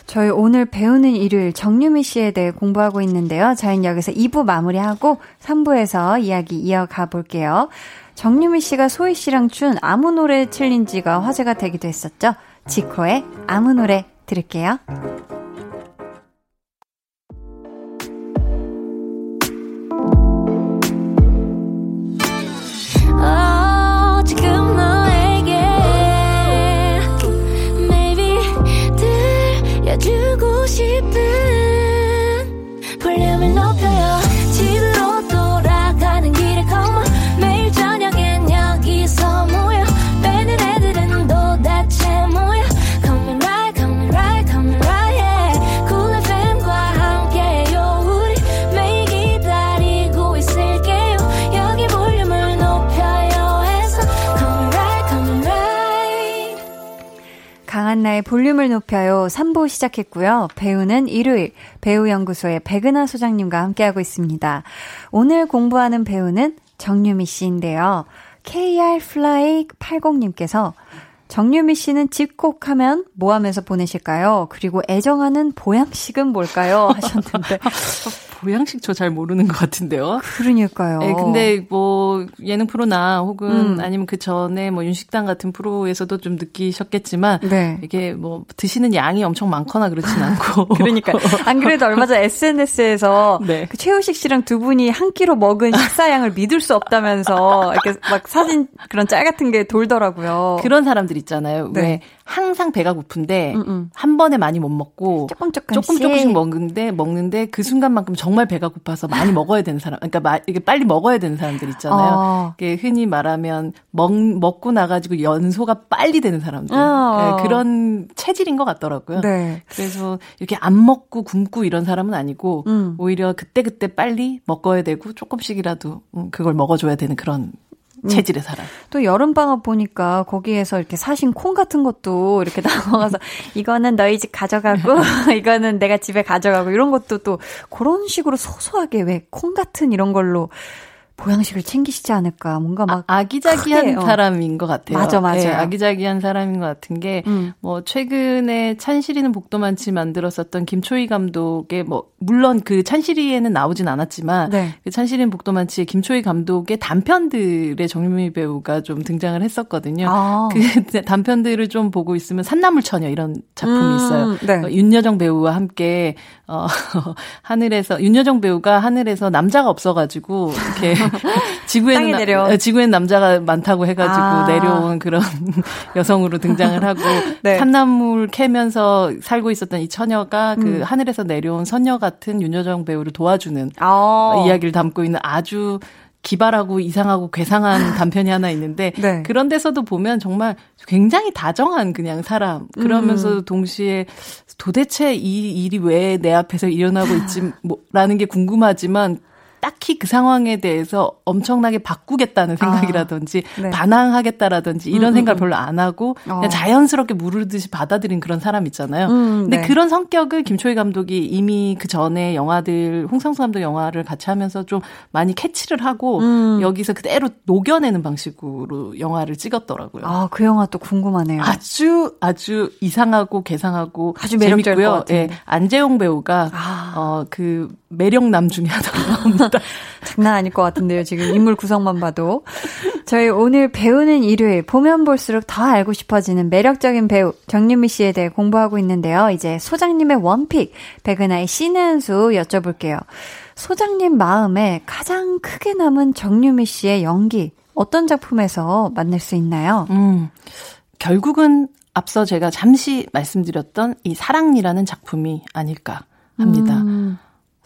저희 오늘 배우는 일요일 정유미 씨에 대해 공부하고 있는데요. 저희는 여기서 2부 마무리하고 3부에서 이야기 이어가 볼게요. 정유미 씨가 소희 씨랑 춘 아무 노래 챌린지가 화제가 되기도 했었죠. 지코의 아무 노래 들을게요. 볼륨을 높여요 3부 시작했고요. 배우는 일요일 배우연구소의 백은하 소장님과 함께하고 있습니다. 오늘 공부하는 배우는 정유미 씨인데요. KR fly 80님께서 정유미 씨는 집콕하면 뭐 하면서 보내실까요? 그리고 애정하는 보양식은 뭘까요? 하셨는데. 보양식 저 잘 모르는 것 같은데요. 그러니까요. 네, 근데 뭐 예능 프로나 혹은 음. 아니면 그 전에 뭐 윤식당 같은 프로에서도 좀 느끼셨겠지만 네. 이게 뭐 드시는 양이 엄청 많거나 그렇진 않고 그러니까 안 그래도 얼마 전 SNS에서 네. 그 최우식 씨랑 두 분이 한 끼로 먹은 식사량을 믿을 수 없다면서 이렇게 막 사진 그런 짤 같은 게 돌더라고요. 그런 사람들 있잖아요. 네. 왜 항상 배가 고픈데 음, 음. 한 번에 많이 못 먹고 조금 조금씩. 조금 조금씩 먹는데 먹는데 그 순간만큼 정말 배가 고파서 많이 먹어야 되는 사람, 그러니까 마, 이게 빨리 먹어야 되는 사람들 있잖아요. 어. 이게 흔히 말하면 먹 먹고 나가지고 연소가 빨리 되는 사람들 어. 네, 그런 체질인 것 같더라고요. 네. 그래서 이렇게 안 먹고 굶고 이런 사람은 아니고 음. 오히려 그때 그때 빨리 먹어야 되고 조금씩이라도 음, 그걸 먹어줘야 되는 그런 음. 체질의 사람. 또 여름방학 보니까 거기에서 이렇게 사신 콩 같은 것도 이렇게 나와서 이거는 너희 집 가져가고 이거는 내가 집에 가져가고 이런 것도 또 그런 식으로 소소하게 왜 콩 같은 이런 걸로 보양식을 챙기시지 않을까. 뭔가 막 아, 기자기한 어. 사람인 것 같아요. 맞아, 맞아요. 네, 아기자기한 사람인 것 같은 게, 음. 뭐, 최근에 찬실이는 복도만치 만들었었던 김초희 감독의, 뭐, 물론 그 찬실이에는 나오진 않았지만, 네. 그 찬실이는 복도만치의 김초희 감독의 단편들의 정유미 배우가 좀 등장을 했었거든요. 아. 그 단편들을 좀 보고 있으면 산나물 처녀 이런 작품이 음, 있어요. 네. 어, 윤여정 배우와 함께 어 하늘에서 윤여정 배우가 하늘에서 남자가 없어가지고 이렇게 지구에는 땅에 나-. 어, 지구엔 남자가 많다고 해가지고 아. 내려온 그런 여성으로 등장을 하고 네. 산나물 캐면서 살고 있었던 이 처녀가 그 음. 하늘에서 내려온 선녀 같은 윤여정 배우를 도와주는 아. 이야기를 담고 있는 아주 기발하고 이상하고 괴상한 단편이 하나 있는데 네. 그런 데서도 보면 정말 굉장히 다정한 그냥 사람 그러면서 음. 동시에 도대체 이 일이 왜 내 앞에서 일어나고 있지 뭐라는 게 궁금하지만 딱히 그 상황에 대해서 엄청나게 바꾸겠다는 생각이라든지 네. 반항하겠다라든지 이런 음, 생각 음, 을 별로 안 하고 어. 그냥 자연스럽게 무르듯이 받아들인 그런 사람 있잖아요. 음, 근데 네. 그런 성격을 김초희 감독이 이미 그 전에 영화들 홍상수 감독 영화를 같이 하면서 좀 많이 캐치를 하고 음. 여기서 그대로 녹여내는 방식으로 영화를 찍었더라고요. 아, 그 영화 또 궁금하네요. 아주 아주 이상하고 개상하고 아주 같은데. 예, 안재용 배우가 아. 어그 매력 남 중에 나옵 니다. 장난 아닐 것 같은데요. 지금 인물 구성만 봐도. 저희 오늘 배우는 일요일 보면 볼수록 더 알고 싶어지는 매력적인 배우 정유미 씨에 대해 공부하고 있는데요. 이제 소장님의 원픽 백은하의 신은수 여쭤볼게요. 소장님 마음에 가장 크게 남은 정유미 씨의 연기 어떤 작품에서 만날 수 있나요? 음, 결국은 앞서 제가 잠시 말씀드렸던 이 사랑니라는 작품이 아닐까 합니다. 음,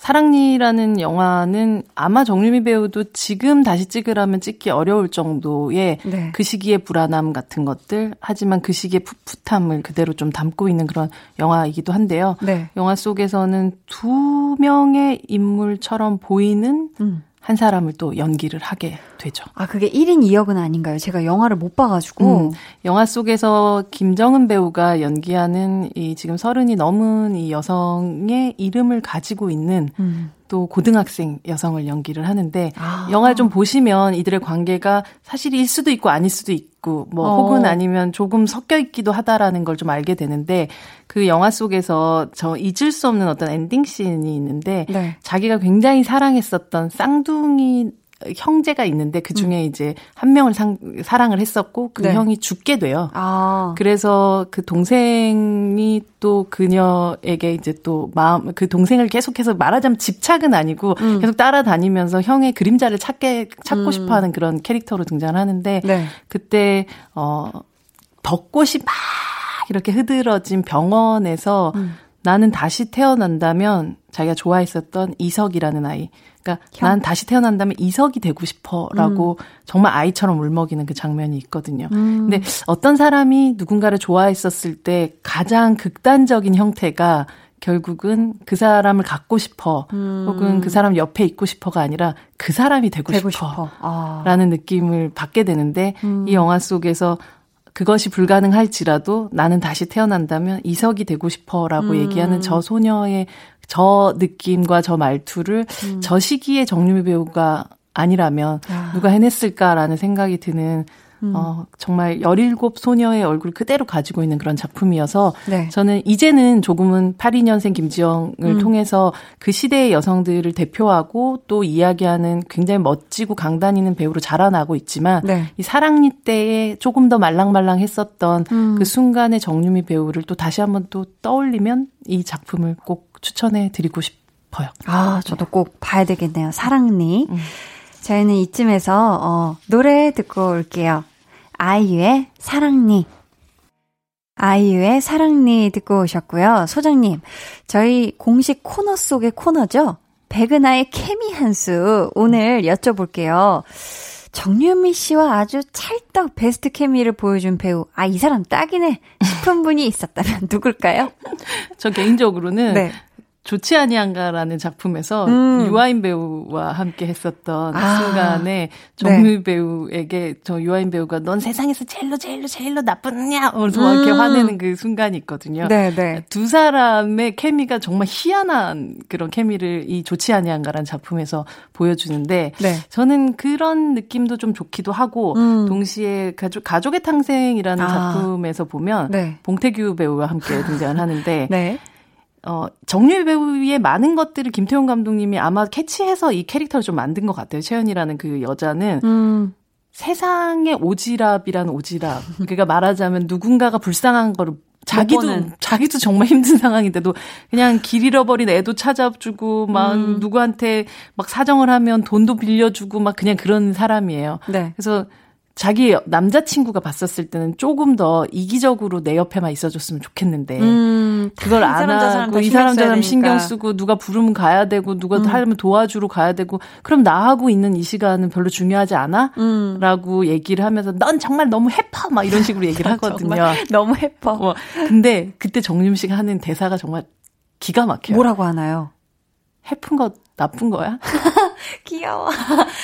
사랑니라는 영화는 아마 정유미 배우도 지금 다시 찍으라면 찍기 어려울 정도의 네. 그 시기의 불안함 같은 것들, 하지만 그 시기의 풋풋함을 그대로 좀 담고 있는 그런 영화이기도 한데요. 네. 영화 속에서는 두 명의 인물처럼 보이는 음. 한 사람을 또 연기를 하게 되죠. 아, 그게 1인 2역은 아닌가요? 제가 영화를 못 봐가지고. 음, 영화 속에서 김정은 배우가 연기하는 이 지금 서른이 넘은 이 여성의 이름을 가지고 있는 음. 또 고등학생 여성을 연기를 하는데 아. 영화를 좀 보시면 이들의 관계가 사실일 수도 있고 아닐 수도 있고 뭐 어. 혹은 아니면 조금 섞여 있기도 하다라는 걸 좀 알게 되는데 그 영화 속에서 저 잊을 수 없는 어떤 엔딩 씬이 있는데 네. 자기가 굉장히 사랑했었던 쌍둥이 형제가 있는데 그 중에 이제 한 명을 상, 사랑을 했었고 그 음. 네. 형이 죽게 돼요. 아. 그래서 그 동생이 또 그녀에게 이제 또 마음 그 동생을 계속해서 말하자면 집착은 아니고 음. 계속 따라다니면서 형의 그림자를 찾게 찾고 음. 싶어하는 그런 캐릭터로 등장을 하는데 네. 그때 어 벚꽃이 막 이렇게 흐드러진 병원에서 음. 나는 다시 태어난다면 자기가 좋아했었던 이석이라는 아이. 그러니까 형? 난 다시 태어난다면 이석이 되고 싶어라고 정말 아이처럼 울먹이는 그 장면이 있거든요. 음. 근데 어떤 사람이 누군가를 좋아했었을 때 가장 극단적인 형태가 결국은 그 사람을 갖고 싶어 혹은 그 사람 옆에 있고 싶어가 아니라 그 사람이 되고, 되고 싶어. 싶어. 아. 라는 느낌을 받게 되는데 음. 이 영화 속에서 그것이 불가능할지라도 나는 다시 태어난다면 이석이 되고 싶어라고 음. 얘기하는 저 소녀의 저 느낌과 저 말투를 음. 저 시기에 정유미 배우가 아니라면 아. 누가 해냈을까라는 생각이 드는 음. 어 정말 17 소녀의 얼굴 그대로 가지고 있는 그런 작품이어서 네. 저는 이제는 조금은 82년생 김지영을 음. 통해서 그 시대의 여성들을 대표하고 또 이야기하는 굉장히 멋지고 강단 있는 배우로 자라나고 있지만 네. 이 사랑니 때에 조금 더 말랑말랑했었던 음. 그 순간의 정유미 배우를 또 다시 한번 또 떠올리면 이 작품을 꼭 추천해 드리고 싶어요. 아, 저도 꼭 봐야 되겠네요. 사랑니. 음. 저희는 이쯤에서 어, 노래 듣고 올게요. 아이유의 사랑니. 아이유의 사랑니 듣고 오셨고요. 소장님, 저희 공식 코너 속의 코너죠? 백은하의 케미 한 수 오늘 여쭤볼게요. 정유미 씨와 아주 찰떡 베스트 케미를 보여준 배우, 아, 이 사람 딱이네 싶은 분이 있었다면 누굴까요? 저 개인적으로는 네. 좋지 아니한가라는 작품에서 음. 유아인 배우와 함께 했었던 아. 순간에 정유 배우에게 저 유아인 배우가 넌 세상에서 제일로 제일로 제일로 나쁘냐 그래서 막 이렇게 음. 화내는 그 순간이 있거든요. 네, 네. 두 사람의 케미가 정말 희한한 그런 케미를 이 좋지 아니한가라는 작품에서 보여주는데 네. 저는 그런 느낌도 좀 좋기도 하고 음. 동시에 가족 가족의 탕생이라는 아. 작품에서 보면 네. 봉태규 배우와 함께 등장을 하는데 네. 어, 정유미 배우의 많은 것들을 김태훈 감독님이 아마 캐치해서 이 캐릭터를 좀 만든 것 같아요. 채연이라는 그 여자는 음. 세상의 오지랖이라는 오지랖. 그러니까 말하자면 누군가가 불쌍한 거를 자기도. 자기도 정말 힘든 상황인데도 그냥 길 잃어버린 애도 찾아주고 막 음. 누구한테 막 사정을 하면 돈도 빌려주고 막 그냥 그런 사람이에요. 네. 그래서 자기 남자친구가 봤었을 때는 조금 더 이기적으로 내 옆에만 있어줬으면 좋겠는데 음, 그걸 이안 사람 하고 다이 사람 저 사람 신경. 쓰고 누가 부르면 가야 되고 누가 음. 하려면 도와주러 가야 되고 그럼 나하고 있는 이 시간은 별로 중요하지 않아? 음. 라고 얘기를 하면서 넌 정말 너무 해파 막 이런 식으로 얘기를 하거든요. 정말 너무 해퍼. 어, 근데 그때 정림 씨가 하는 대사가 정말 기가 막혀요. 뭐라고 하나요? 해픈 거 나쁜 거야? 귀여워.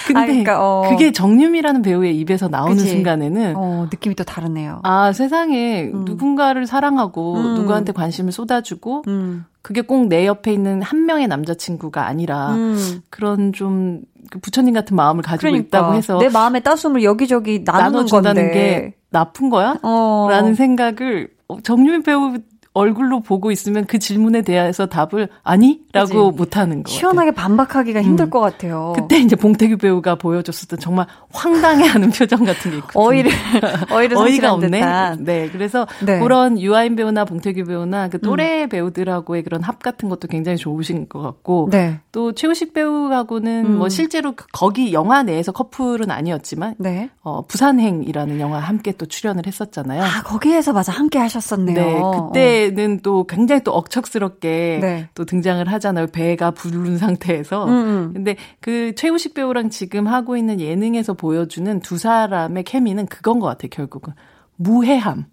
근데 아, 그러니까, 어. 그게 정유미라는 배우의 입에서 나오는 그치. 순간에는 어, 느낌이 또 다르네요. 아 세상에 음. 누군가를 사랑하고 음. 누구한테 관심을 쏟아주고 음. 그게 꼭 내 옆에 있는 한 명의 남자친구가 아니라 음. 그런 좀그 부처님 같은 마음을 가지고 그러니까 있다고 해서 내 마음의 따스움을 여기저기 나누는 나눠준다는 건데. 게 나쁜 거야? 어. 라는 생각을 어, 정유미 배우 얼굴로 보고 있으면 그 질문에 대해서 답을 아니라고. 못하는 거. 시원하게 반박하기가 힘들 것 같아요. 그때 이제 봉태규 배우가 보여줬었던 정말 황당해하는 표정 같은 게 있거든요. 어이를 어이를 어이가 없네. 듯한. 네, 그래서 네. 음. 그런 유아인 배우나 봉태규 배우나 그 또래 배우들하고의 그런 합 같은 것도 굉장히 좋으신 것 같고 네. 또 최우식 배우하고는 음. 뭐 실제로 그- 거기 영화 내에서 커플은 아니었지만 네. 어, 부산행이라는 영화 함께 또 출연을 했었잖아요. 아, 거기에서 맞아 함께 하셨었네요. 네, 그때 는 또 굉장히 또 억척스럽게 네. 또 등장을 하잖아요. 배가 부른 상태에서. 음, 음. 근데 그 최우식 배우랑 지금 하고 있는 예능에서 보여주는 두 사람의 케미는 그건 것 같아요, 결국은. 무해함.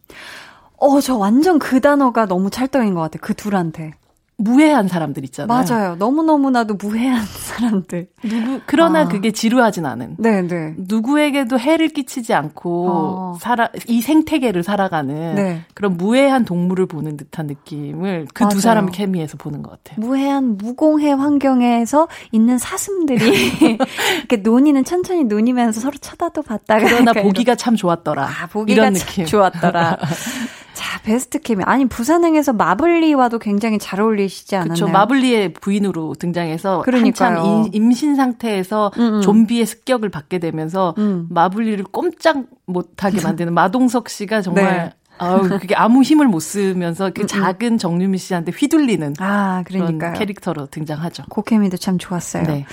어, 저 완전 그 단어가 너무 찰떡인 것 같아요. 그 둘한테. 무해한 사람들 있잖아요. 맞아요. 너무너무나도 무해한 사람들. 누구, 그러나 아. 그게 지루하진 않은. 네, 네. 누구에게도 해를 끼치지 않고 어. 살아 이 생태계를 살아가는 네. 그런 무해한 동물을 보는 듯한 느낌을 그 두. 사람 케미에서 보는 것 같아요. 무해한 무공해 환경에서 있는 사슴들이 이렇게 논이는 천천히 논이면서 서로 쳐다도 봤다가 그러나 보기가 참 좋았더라. 아, 보기가 이런 참 느낌. 좋았더라. 자, 베스트 케미. 아니, 부산행에서 마블리와도 굉장히 잘 어울리시지 않았나요? 그렇죠. 마블리의 부인으로 등장해서 그러니까요. 한참 임- 임신 상태에서 음, 음. 좀비의 습격을 받게 되면서 음. 마블리를 꼼짝 못하게 만드는 마동석 씨가 정말 네. 아우 그게 아무 힘을 못 쓰면서 그 작은 정유미 씨한테 휘둘리는 아, 그런 그러니까요. 캐릭터로 등장하죠. 그 케미도 참 좋았어요. 네.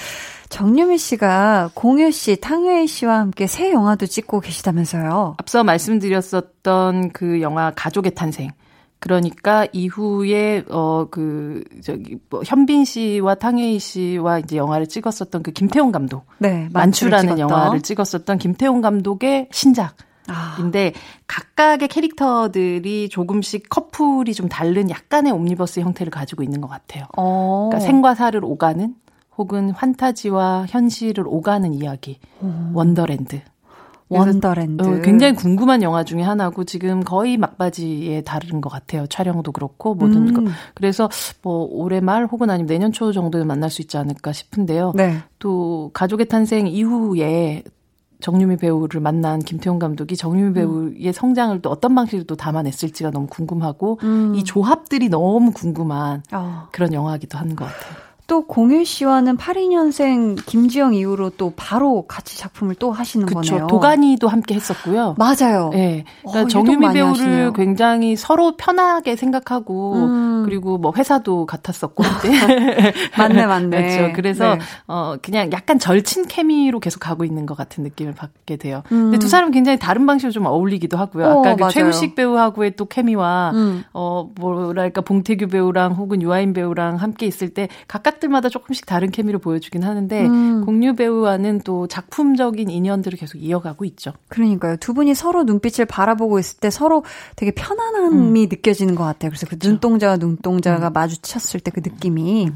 정유미 씨가 공유 씨, 탕웨이 씨와 함께 새 영화도 찍고 계시다면서요. 앞서 말씀드렸었던 그 영화 가족의 탄생. 그러니까 이후에 어 그 저기 뭐 현빈 씨와 탕웨이 씨와 이제 영화를 찍었었던 그 김태훈 감독 네, 만추라는. 영화를 찍었었던 김태훈 감독의 신작. 아, 인데 각각의 캐릭터들이 조금씩 커플이 좀 다른 약간의 옴니버스 형태를 가지고 있는 것 같아요. 어. 그러니까 생과 사를 오가는 혹은 환타지와 현실을 오가는 이야기. 원더랜드. 그래서 원더랜드. 어, 굉장히 궁금한 영화 중에 하나고 지금 거의 막바지에 다른 것 같아요. 촬영도 그렇고 모든 음. 거. 그래서 뭐 올해 말 혹은 아니면 내년 초 정도에 만날 수 있지 않을까 싶은데요. 네. 또 가족의 탄생 이후에 정유미 배우를 만난 김태훈 감독이 정유미 배우의 성장을 또 어떤 방식으로 또 담아냈을지가 너무 궁금하고 음. 이 조합들이 너무 궁금한 어. 그런 영화이기도 한 것 같아요. 또 공유 씨와는 82년생 김지영 이후로 또 바로 같이 작품을 또 하시는 그쵸. 거네요. 도가니도 함께 했었고요. 맞아요. 네. 그러니까 어, 정유미 배우를 하시네요. 굉장히 서로 편하게 생각하고 음. 그리고 뭐 회사도 같았었고 그때. 맞네, 맞네. 그렇죠. 그래서 네. 어 그냥 약간 절친 케미로 계속 가고 있는 것 같은 느낌을 받게 돼요. 음. 근데 두 사람 은 굉장히 다른 방식으로 좀 어울리기도 하고요. 어, 아까 그. 최우식 배우하고의 또 케미와 음. 어 뭐랄까 봉태규 배우랑 혹은 유아인 배우랑 함께 있을 때 각각 들마다 조금씩 다른 케미를 보여주긴 하는데 음. 공유 배우와는 또 작품적인 인연들을 계속 이어가고 있죠. 그러니까요. 두 분이 서로 눈빛을 바라보고 있을 때 서로 되게 편안함이 느껴지는 것 같아요. 그래서 그 눈동자와 눈동자가 마주쳤을 때 그 느낌이.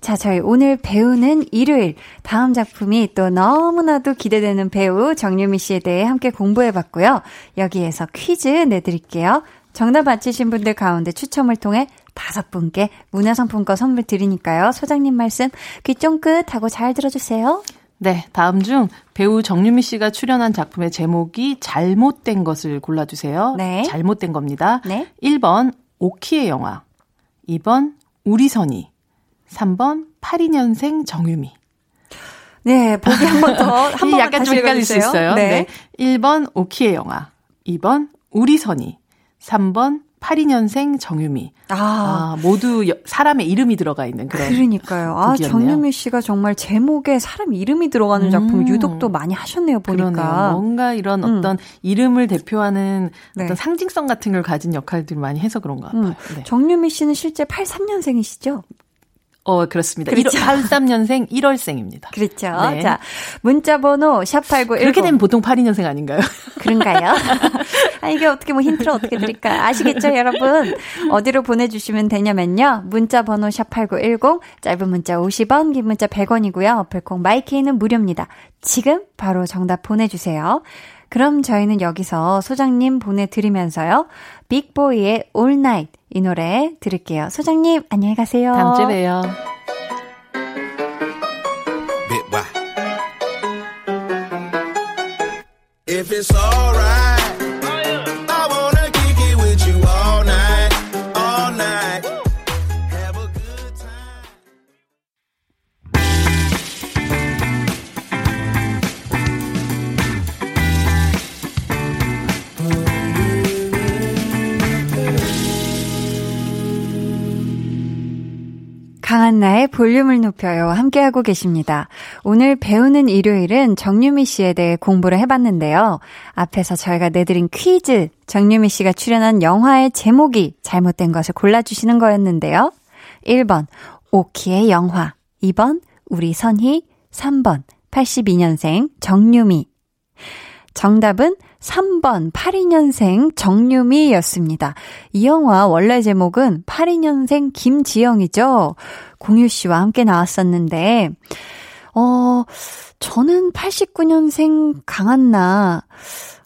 자, 저희 오늘 배우는 일요일. 다음 작품이 또 너무나도 기대되는 배우 정유미 씨에 대해 함께 공부해 봤고요. 여기에서 퀴즈 내드릴게요. 정답 맞히신 분들 가운데 추첨을 통해 다섯 분께 문화상품권 선물 드리니까요. 소장님 말씀 귀 쫑긋 하고 잘 들어주세요. 네, 다음 중 배우 정유미 씨가 출연한 작품의 제목이 잘못된 것을 골라주세요. 네. 잘못된 겁니다. 네. 1번 오키의 영화, 2번 우리 선이, 3번 82년생 정유미. 네, 보기 한 번 더, 한이번 약간 좀 헷갈릴 수. 있어요. 네. 1번 오키의 영화, 2번 우리 선이, 3번 82년생 정유미. 아, 아, 모두 여- 사람의 이름이 들어가 있는 그런. 그러니까요. 아, 곡이었네요. 정유미 씨가 정말 제목에 사람 이름이 들어가는 작품을 음. 유독 또 많이 하셨네요, 보니까. 그러네요. 뭔가 이런 음. 어떤 이름을 대표하는 네. 어떤 상징성 같은 걸 가진 역할들을 많이 해서 그런가 봐요. 음. 네. 정유미 씨는 실제 83년생이시죠? 어, 그렇습니다. 그렇죠. 83년생 1월생입니다. 그렇죠. 네. 자, 문자번호 샵8910. 그렇게 되면 보통 82년생 아닌가요? 그런가요? 아, 이게 어떻게 뭐 힌트를 어떻게 드릴까? 아시겠죠, 여러분? 어디로 보내주시면 되냐면요. 문자번호 샵8910, 짧은 문자 50원, 긴 문자 100원이고요. 어플콩 마이케이는 무료입니다. 지금 바로 정답 보내주세요. 그럼 저희는 여기서 소장님 보내드리면서요. 빅보이의 All Night 이 노래 들을게요. 소장님, 안녕히 가세요. 다음 주에 봬요. If it's alright, 강한나의 볼륨을 높여요. 함께하고 계십니다. 오늘 배우는 일요일은 정유미 씨에 대해 공부를 해봤는데요. 앞에서 저희가 내드린 퀴즈, 정유미 씨가 출연한 영화의 제목이 잘못된 것을 골라주시는 거였는데요. 1번, 오키의 영화. 2번, 우리 선희. 3번, 82년생 정유미. 정답은 3번 82년생 정유미였습니다. 이 영화 원래 제목은 82년생 김지영이죠. 공유 씨와 함께 나왔었는데 어 저는 89년생 강한나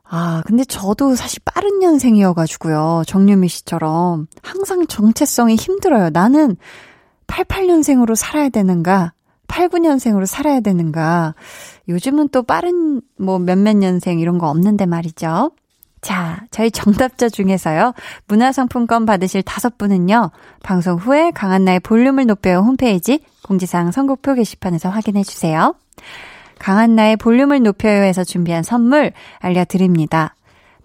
아, 근데 저도 사실 빠른 년생이어가지고요. 정유미 씨처럼. 항상 정체성이 힘들어요. 나는 88년생으로 살아야 되는가? 89년생으로 살아야 되는가? 요즘은 또 빠른 뭐 몇몇 년생 이런 거 없는데 말이죠. 자, 저희 정답자 중에서요. 문화상품권 받으실 다섯 분은요. 방송 후에 강한나의 볼륨을 높여요 홈페이지 공지사항 선곡표 게시판에서 확인해 주세요. 강한나의 볼륨을 높여요에서 준비한 선물 알려드립니다.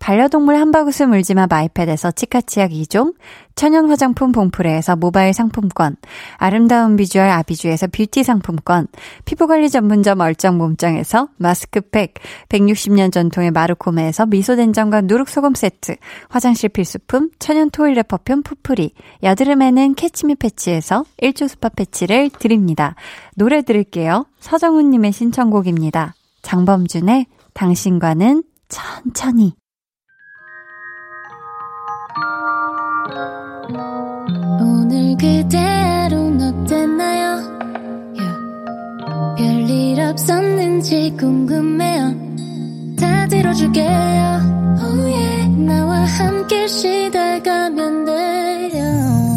반려동물 한바구스 물지마 마이패드에서 치카치약 2종, 천연 화장품 봉프레에서 모바일 상품권, 아름다운 비주얼 아비주에서 뷰티 상품권, 피부관리 전문점 얼정 몸짱에서 마스크팩, 160년 전통의 마르코메에서 미소된장과 누룩소금 세트, 화장실 필수품 천연 toilet perfume 푸프리, 여드름에는 캐치미 패치에서 1조 spot 패치를 드립니다. 노래 들을게요. 서정훈님의 신청곡입니다. 장범준의 당신과는 천천히. 오늘 그대로는 어땠나요? 별일 없었는지 궁금해요. 다 들어줄게요. Oh yeah. 나와 함께 시달가면 돼요.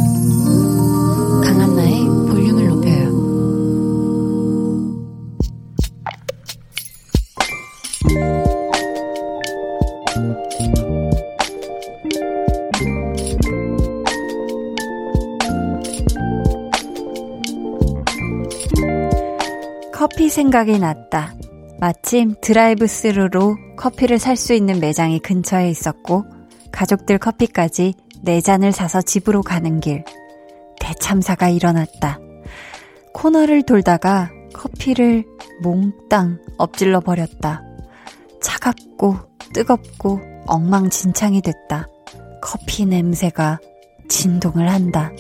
커피 생각이 났다. 마침 드라이브 스루로 커피를 살 수 있는 매장이 근처에 있었고, 가족들 커피까지 네 잔을 사서 집으로 가는 길. 대참사가 일어났다. 코너를 돌다가 커피를 몽땅 엎질러 버렸다. 차갑고 뜨겁고 엉망진창이 됐다. 커피 냄새가 진동을 한다.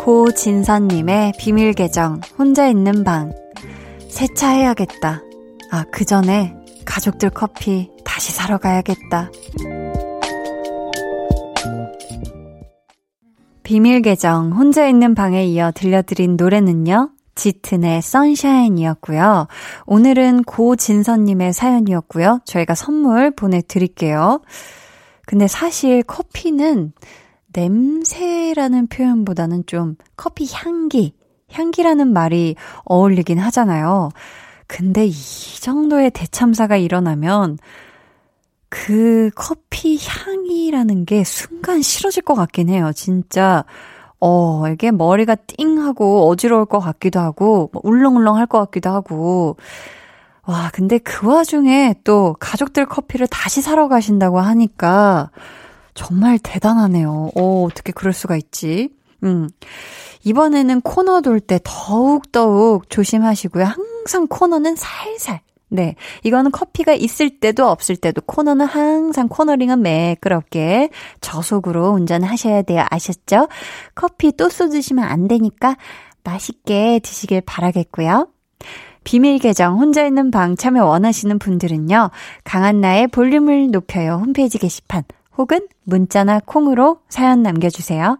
고진선님의 비밀 계정, 혼자 있는 방. 세차해야겠다. 아, 그 전에 가족들 커피 다시 사러 가야겠다. 비밀 계정, 혼자 있는 방에 이어 들려드린 노래는요, 짙은의 선샤인이었고요. 오늘은 고진선님의 사연이었고요. 저희가 선물 보내드릴게요. 근데 사실 커피는 냄새라는 표현보다는 좀 커피 향기, 향기라는 말이 어울리긴 하잖아요. 근데 이 정도의 대참사가 일어나면 그 커피 향이라는 게 순간 싫어질 것 같긴 해요. 진짜, 어, 이게 머리가 띵 하고 어지러울 것 같기도 하고, 뭐 울렁울렁 할 것 같기도 하고, 와, 근데 그 와중에 또 가족들 커피를 다시 사러 가신다고 하니까 정말 대단하네요. 어, 어떻게 그럴 수가 있지? 음. 이번에는 코너 돌 때 더욱더욱 조심하시고요. 항상 코너는 살살. 네. 이거는 커피가 있을 때도 없을 때도 코너는 항상 코너링은 매끄럽게 저속으로 운전하셔야 돼요. 아셨죠? 커피 또 쏟으시면 안 되니까 맛있게 드시길 바라겠고요. 비밀 계정 혼자 있는 방 참여 원하시는 분들은요. 강한나의 볼륨을 높여요 홈페이지 게시판 혹은 문자나 콩으로 사연 남겨주세요.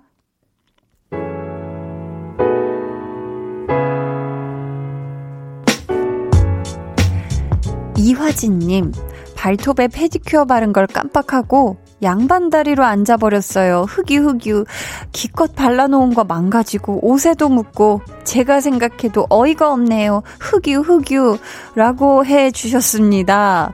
이화진님, 발톱에 페디큐어 바른 걸 깜빡하고 양반다리로 앉아버렸어요. 흑유흑유. 기껏 발라놓은 거 망가지고 옷에도 묻고 제가 생각해도 어이가 없네요. 흑유흑유. 라고 해 주셨습니다.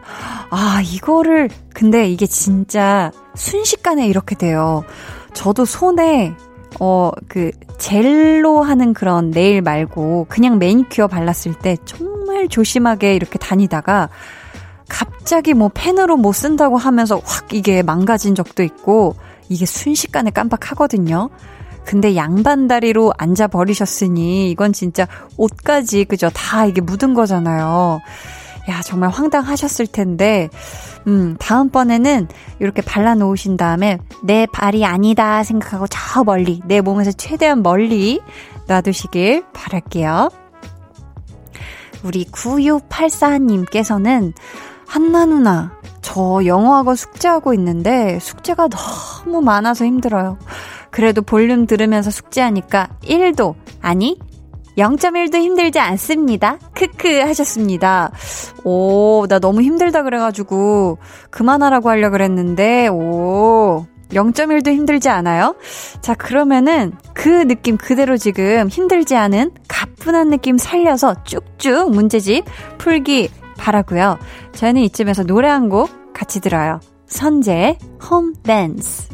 아, 이거를, 근데 이게 진짜 순식간에 이렇게 돼요. 저도 손에, 어, 그, 젤로 하는 그런 네일 말고 그냥 매니큐어 발랐을 때 정말 조심하게 이렇게 다니다가 갑자기 뭐 펜으로 뭐 쓴다고 하면서 확 이게 망가진 적도 있고 이게 순식간에 깜빡하거든요. 근데 양반 다리로 앉아 버리셨으니 이건 진짜 옷까지 그죠 다 이게 묻은 거잖아요. 야 정말 황당하셨을 텐데 음 다음번에는 이렇게 발라 놓으신 다음에 내 발이 아니다 생각하고 저 멀리 내 몸에서 최대한 멀리 놔두시길 바랄게요. 우리 9684님께서는 한나 누나, 저 영어학원 숙제하고 있는데 숙제가 너무 많아서 힘들어요. 그래도 볼륨 들으면서 숙제하니까 1도, 아니, 0.1도 힘들지 않습니다. 크크 하셨습니다. 오, 나 너무 힘들다 그래가지고 그만하라고 하려 그랬는데, 오. 0.1도 힘들지 않아요? 자, 그러면은 그 느낌 그대로 지금 힘들지 않은 가뿐한 느낌 살려서 쭉쭉 문제집 풀기 바라고요. 저희는 이쯤에서 노래 한 곡 같이 들어요. 선재의 홈 댄스.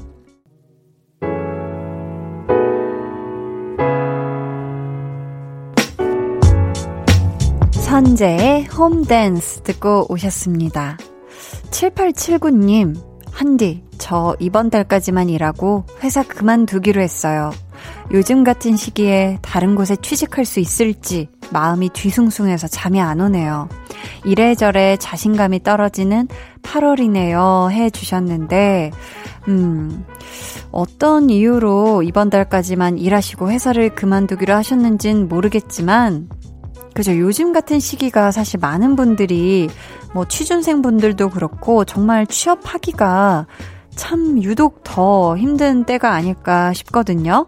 선재의 홈 댄스 듣고 오셨습니다. 7879님, 한디, 저 이번 달까지만 일하고 회사 그만두기로 했어요. 요즘 같은 시기에 다른 곳에 취직할 수 있을지 마음이 뒤숭숭해서 잠이 안 오네요. 이래저래 자신감이 떨어지는 8월이네요. 해 주셨는데, 음, 어떤 이유로 이번 달까지만 일하시고 회사를 그만두기로 하셨는진 모르겠지만, 그죠. 요즘 같은 시기가 사실 많은 분들이 뭐 취준생 분들도 그렇고 정말 취업하기가 참 유독 더 힘든 때가 아닐까 싶거든요.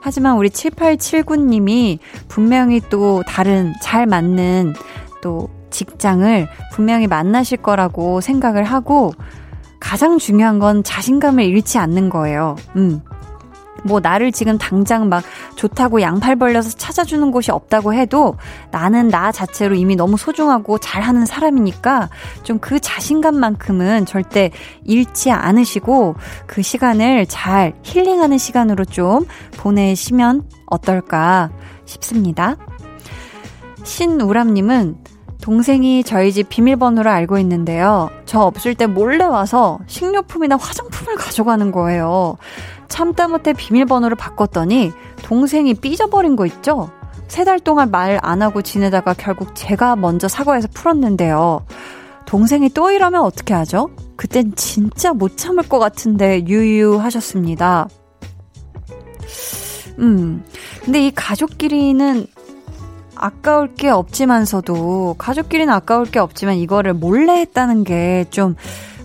하지만 우리 7879님이 분명히 또 다른 잘 맞는 또 직장을 분명히 만나실 거라고 생각을 하고 가장 중요한 건 자신감을 잃지 않는 거예요. 음. 뭐 나를 지금 당장 막 좋다고 양팔 벌려서 찾아주는 곳이 없다고 해도 나는 나 자체로 이미 너무 소중하고 잘하는 사람이니까 좀 그 자신감만큼은 절대 잃지 않으시고 그 시간을 잘 힐링하는 시간으로 좀 보내시면 어떨까 싶습니다. 신우람님은 동생이 저희 집 비밀번호를 알고 있는데요. 저 없을 때 몰래 와서 식료품이나 화장품을 가져가는 거예요. 참다 못해 비밀번호를 바꿨더니 동생이 삐져버린 거 있죠? 세 달 동안 말 안 하고 지내다가 결국 제가 먼저 사과해서 풀었는데요. 동생이 또 이러면 어떻게 하죠? 그땐 진짜 못 참을 것 같은데 유유하셨습니다. 음. 근데 이 가족끼리는 아까울 게 없지만서도 가족끼리는 아까울 게 없지만 이거를 몰래 했다는 게 좀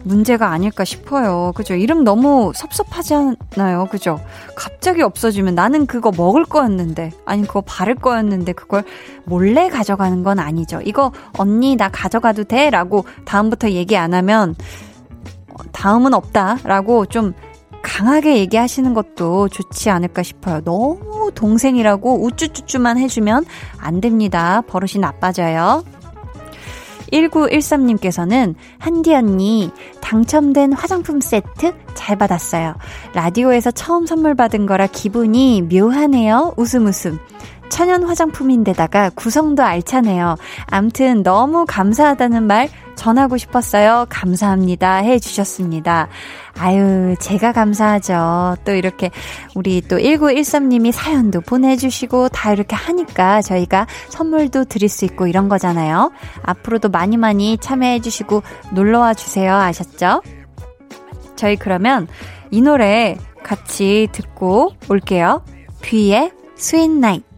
문제가 아닐까 싶어요. 그죠? 이름 너무 섭섭하지 않나요? 그죠? 갑자기 없어지면 나는 그거 먹을 거였는데, 아니 그거 바를 거였는데 그걸 몰래 가져가는 건 아니죠. 이거 언니 나 가져가도 돼? 라고 다음부터 얘기 안 하면 다음은 없다. 라고 좀 강하게 얘기하시는 것도 좋지 않을까 싶어요. 너무 동생이라고 우쭈쭈쭈만 해주면 안 됩니다. 버릇이 나빠져요. 1913님께서는 한디 언니 당첨된 화장품 세트 잘 받았어요. 라디오에서 처음 선물 받은 거라 기분이 묘하네요. 웃음 웃음. 천연 화장품인데다가 구성도 알차네요. 암튼 너무 감사하다는 말 전하고 싶었어요. 감사합니다. 해 주셨습니다. 아유, 제가 감사하죠. 또 이렇게 우리 또 1913님이 사연도 보내주시고 다 이렇게 하니까 저희가 선물도 드릴 수 있고 이런 거잖아요. 앞으로도 많이 많이 참여해 주시고 놀러와 주세요. 아셨죠? 저희 그러면 이 노래 같이 듣고 올게요. 뷔의 Sweet Night.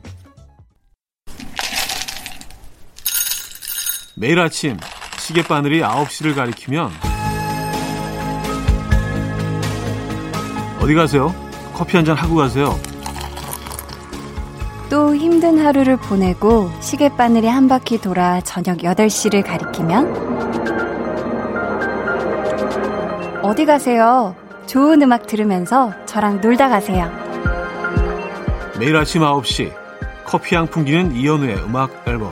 매일 아침 시계바늘이 9시를 가리키면 어디 가세요? 커피 한 잔 하고 가세요. 또 힘든 하루를 보내고 시계바늘이 한 바퀴 돌아 저녁 8시를 가리키면 어디 가세요? 좋은 음악 들으면서 저랑 놀다 가세요. 매일 아침 9시 커피 향 풍기는 이연우의 음악 앨범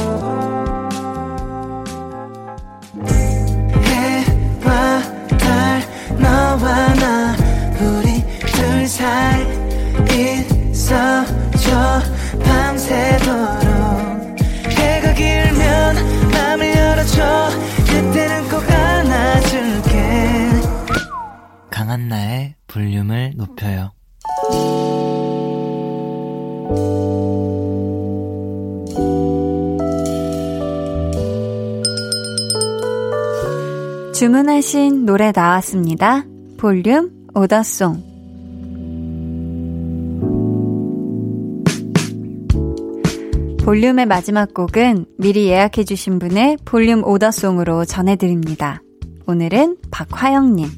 너와 나 우리 둘 사이 있어줘 밤새도록 해가 길면 맘을 열어줘 그때는 꼭 안아줄게 강한나의 볼륨을 높여요. 주문하신 노래 나왔습니다. 볼륨 오더송. 볼륨의 마지막 곡은 미리 예약해주신 분의 볼륨 오더송으로 전해드립니다. 오늘은 박화영님.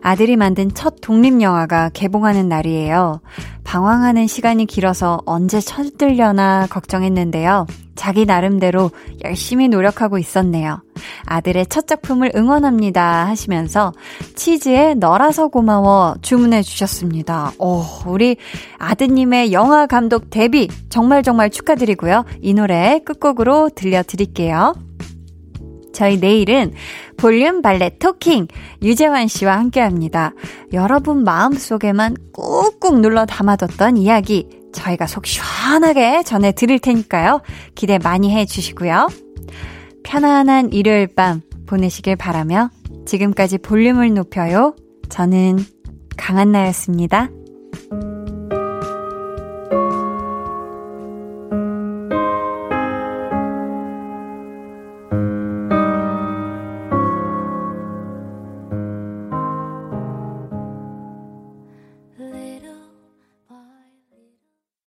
아들이 만든 첫 독립영화가 개봉하는 날이에요. 방황하는 시간이 길어서 언제 쳐들려나 걱정했는데요. 자기 나름대로 열심히 노력하고 있었네요. 아들의 첫 작품을 응원합니다 하시면서 치즈에 너라서 고마워 주문해 주셨습니다. 오, 우리 아드님의 영화 감독 데뷔 정말 정말 축하드리고요. 이 노래 끝곡으로 들려드릴게요. 저희 내일은 볼륨 발레 토킹 유재환 씨와 함께 합니다. 여러분 마음속에만 꾹꾹 눌러 담아뒀던 이야기 저희가 속 시원하게 전해 드릴 테니까요. 기대 많이 해 주시고요. 편안한 일요일 밤 보내시길 바라며 지금까지 볼륨을 높여요. 저는 강한나였습니다.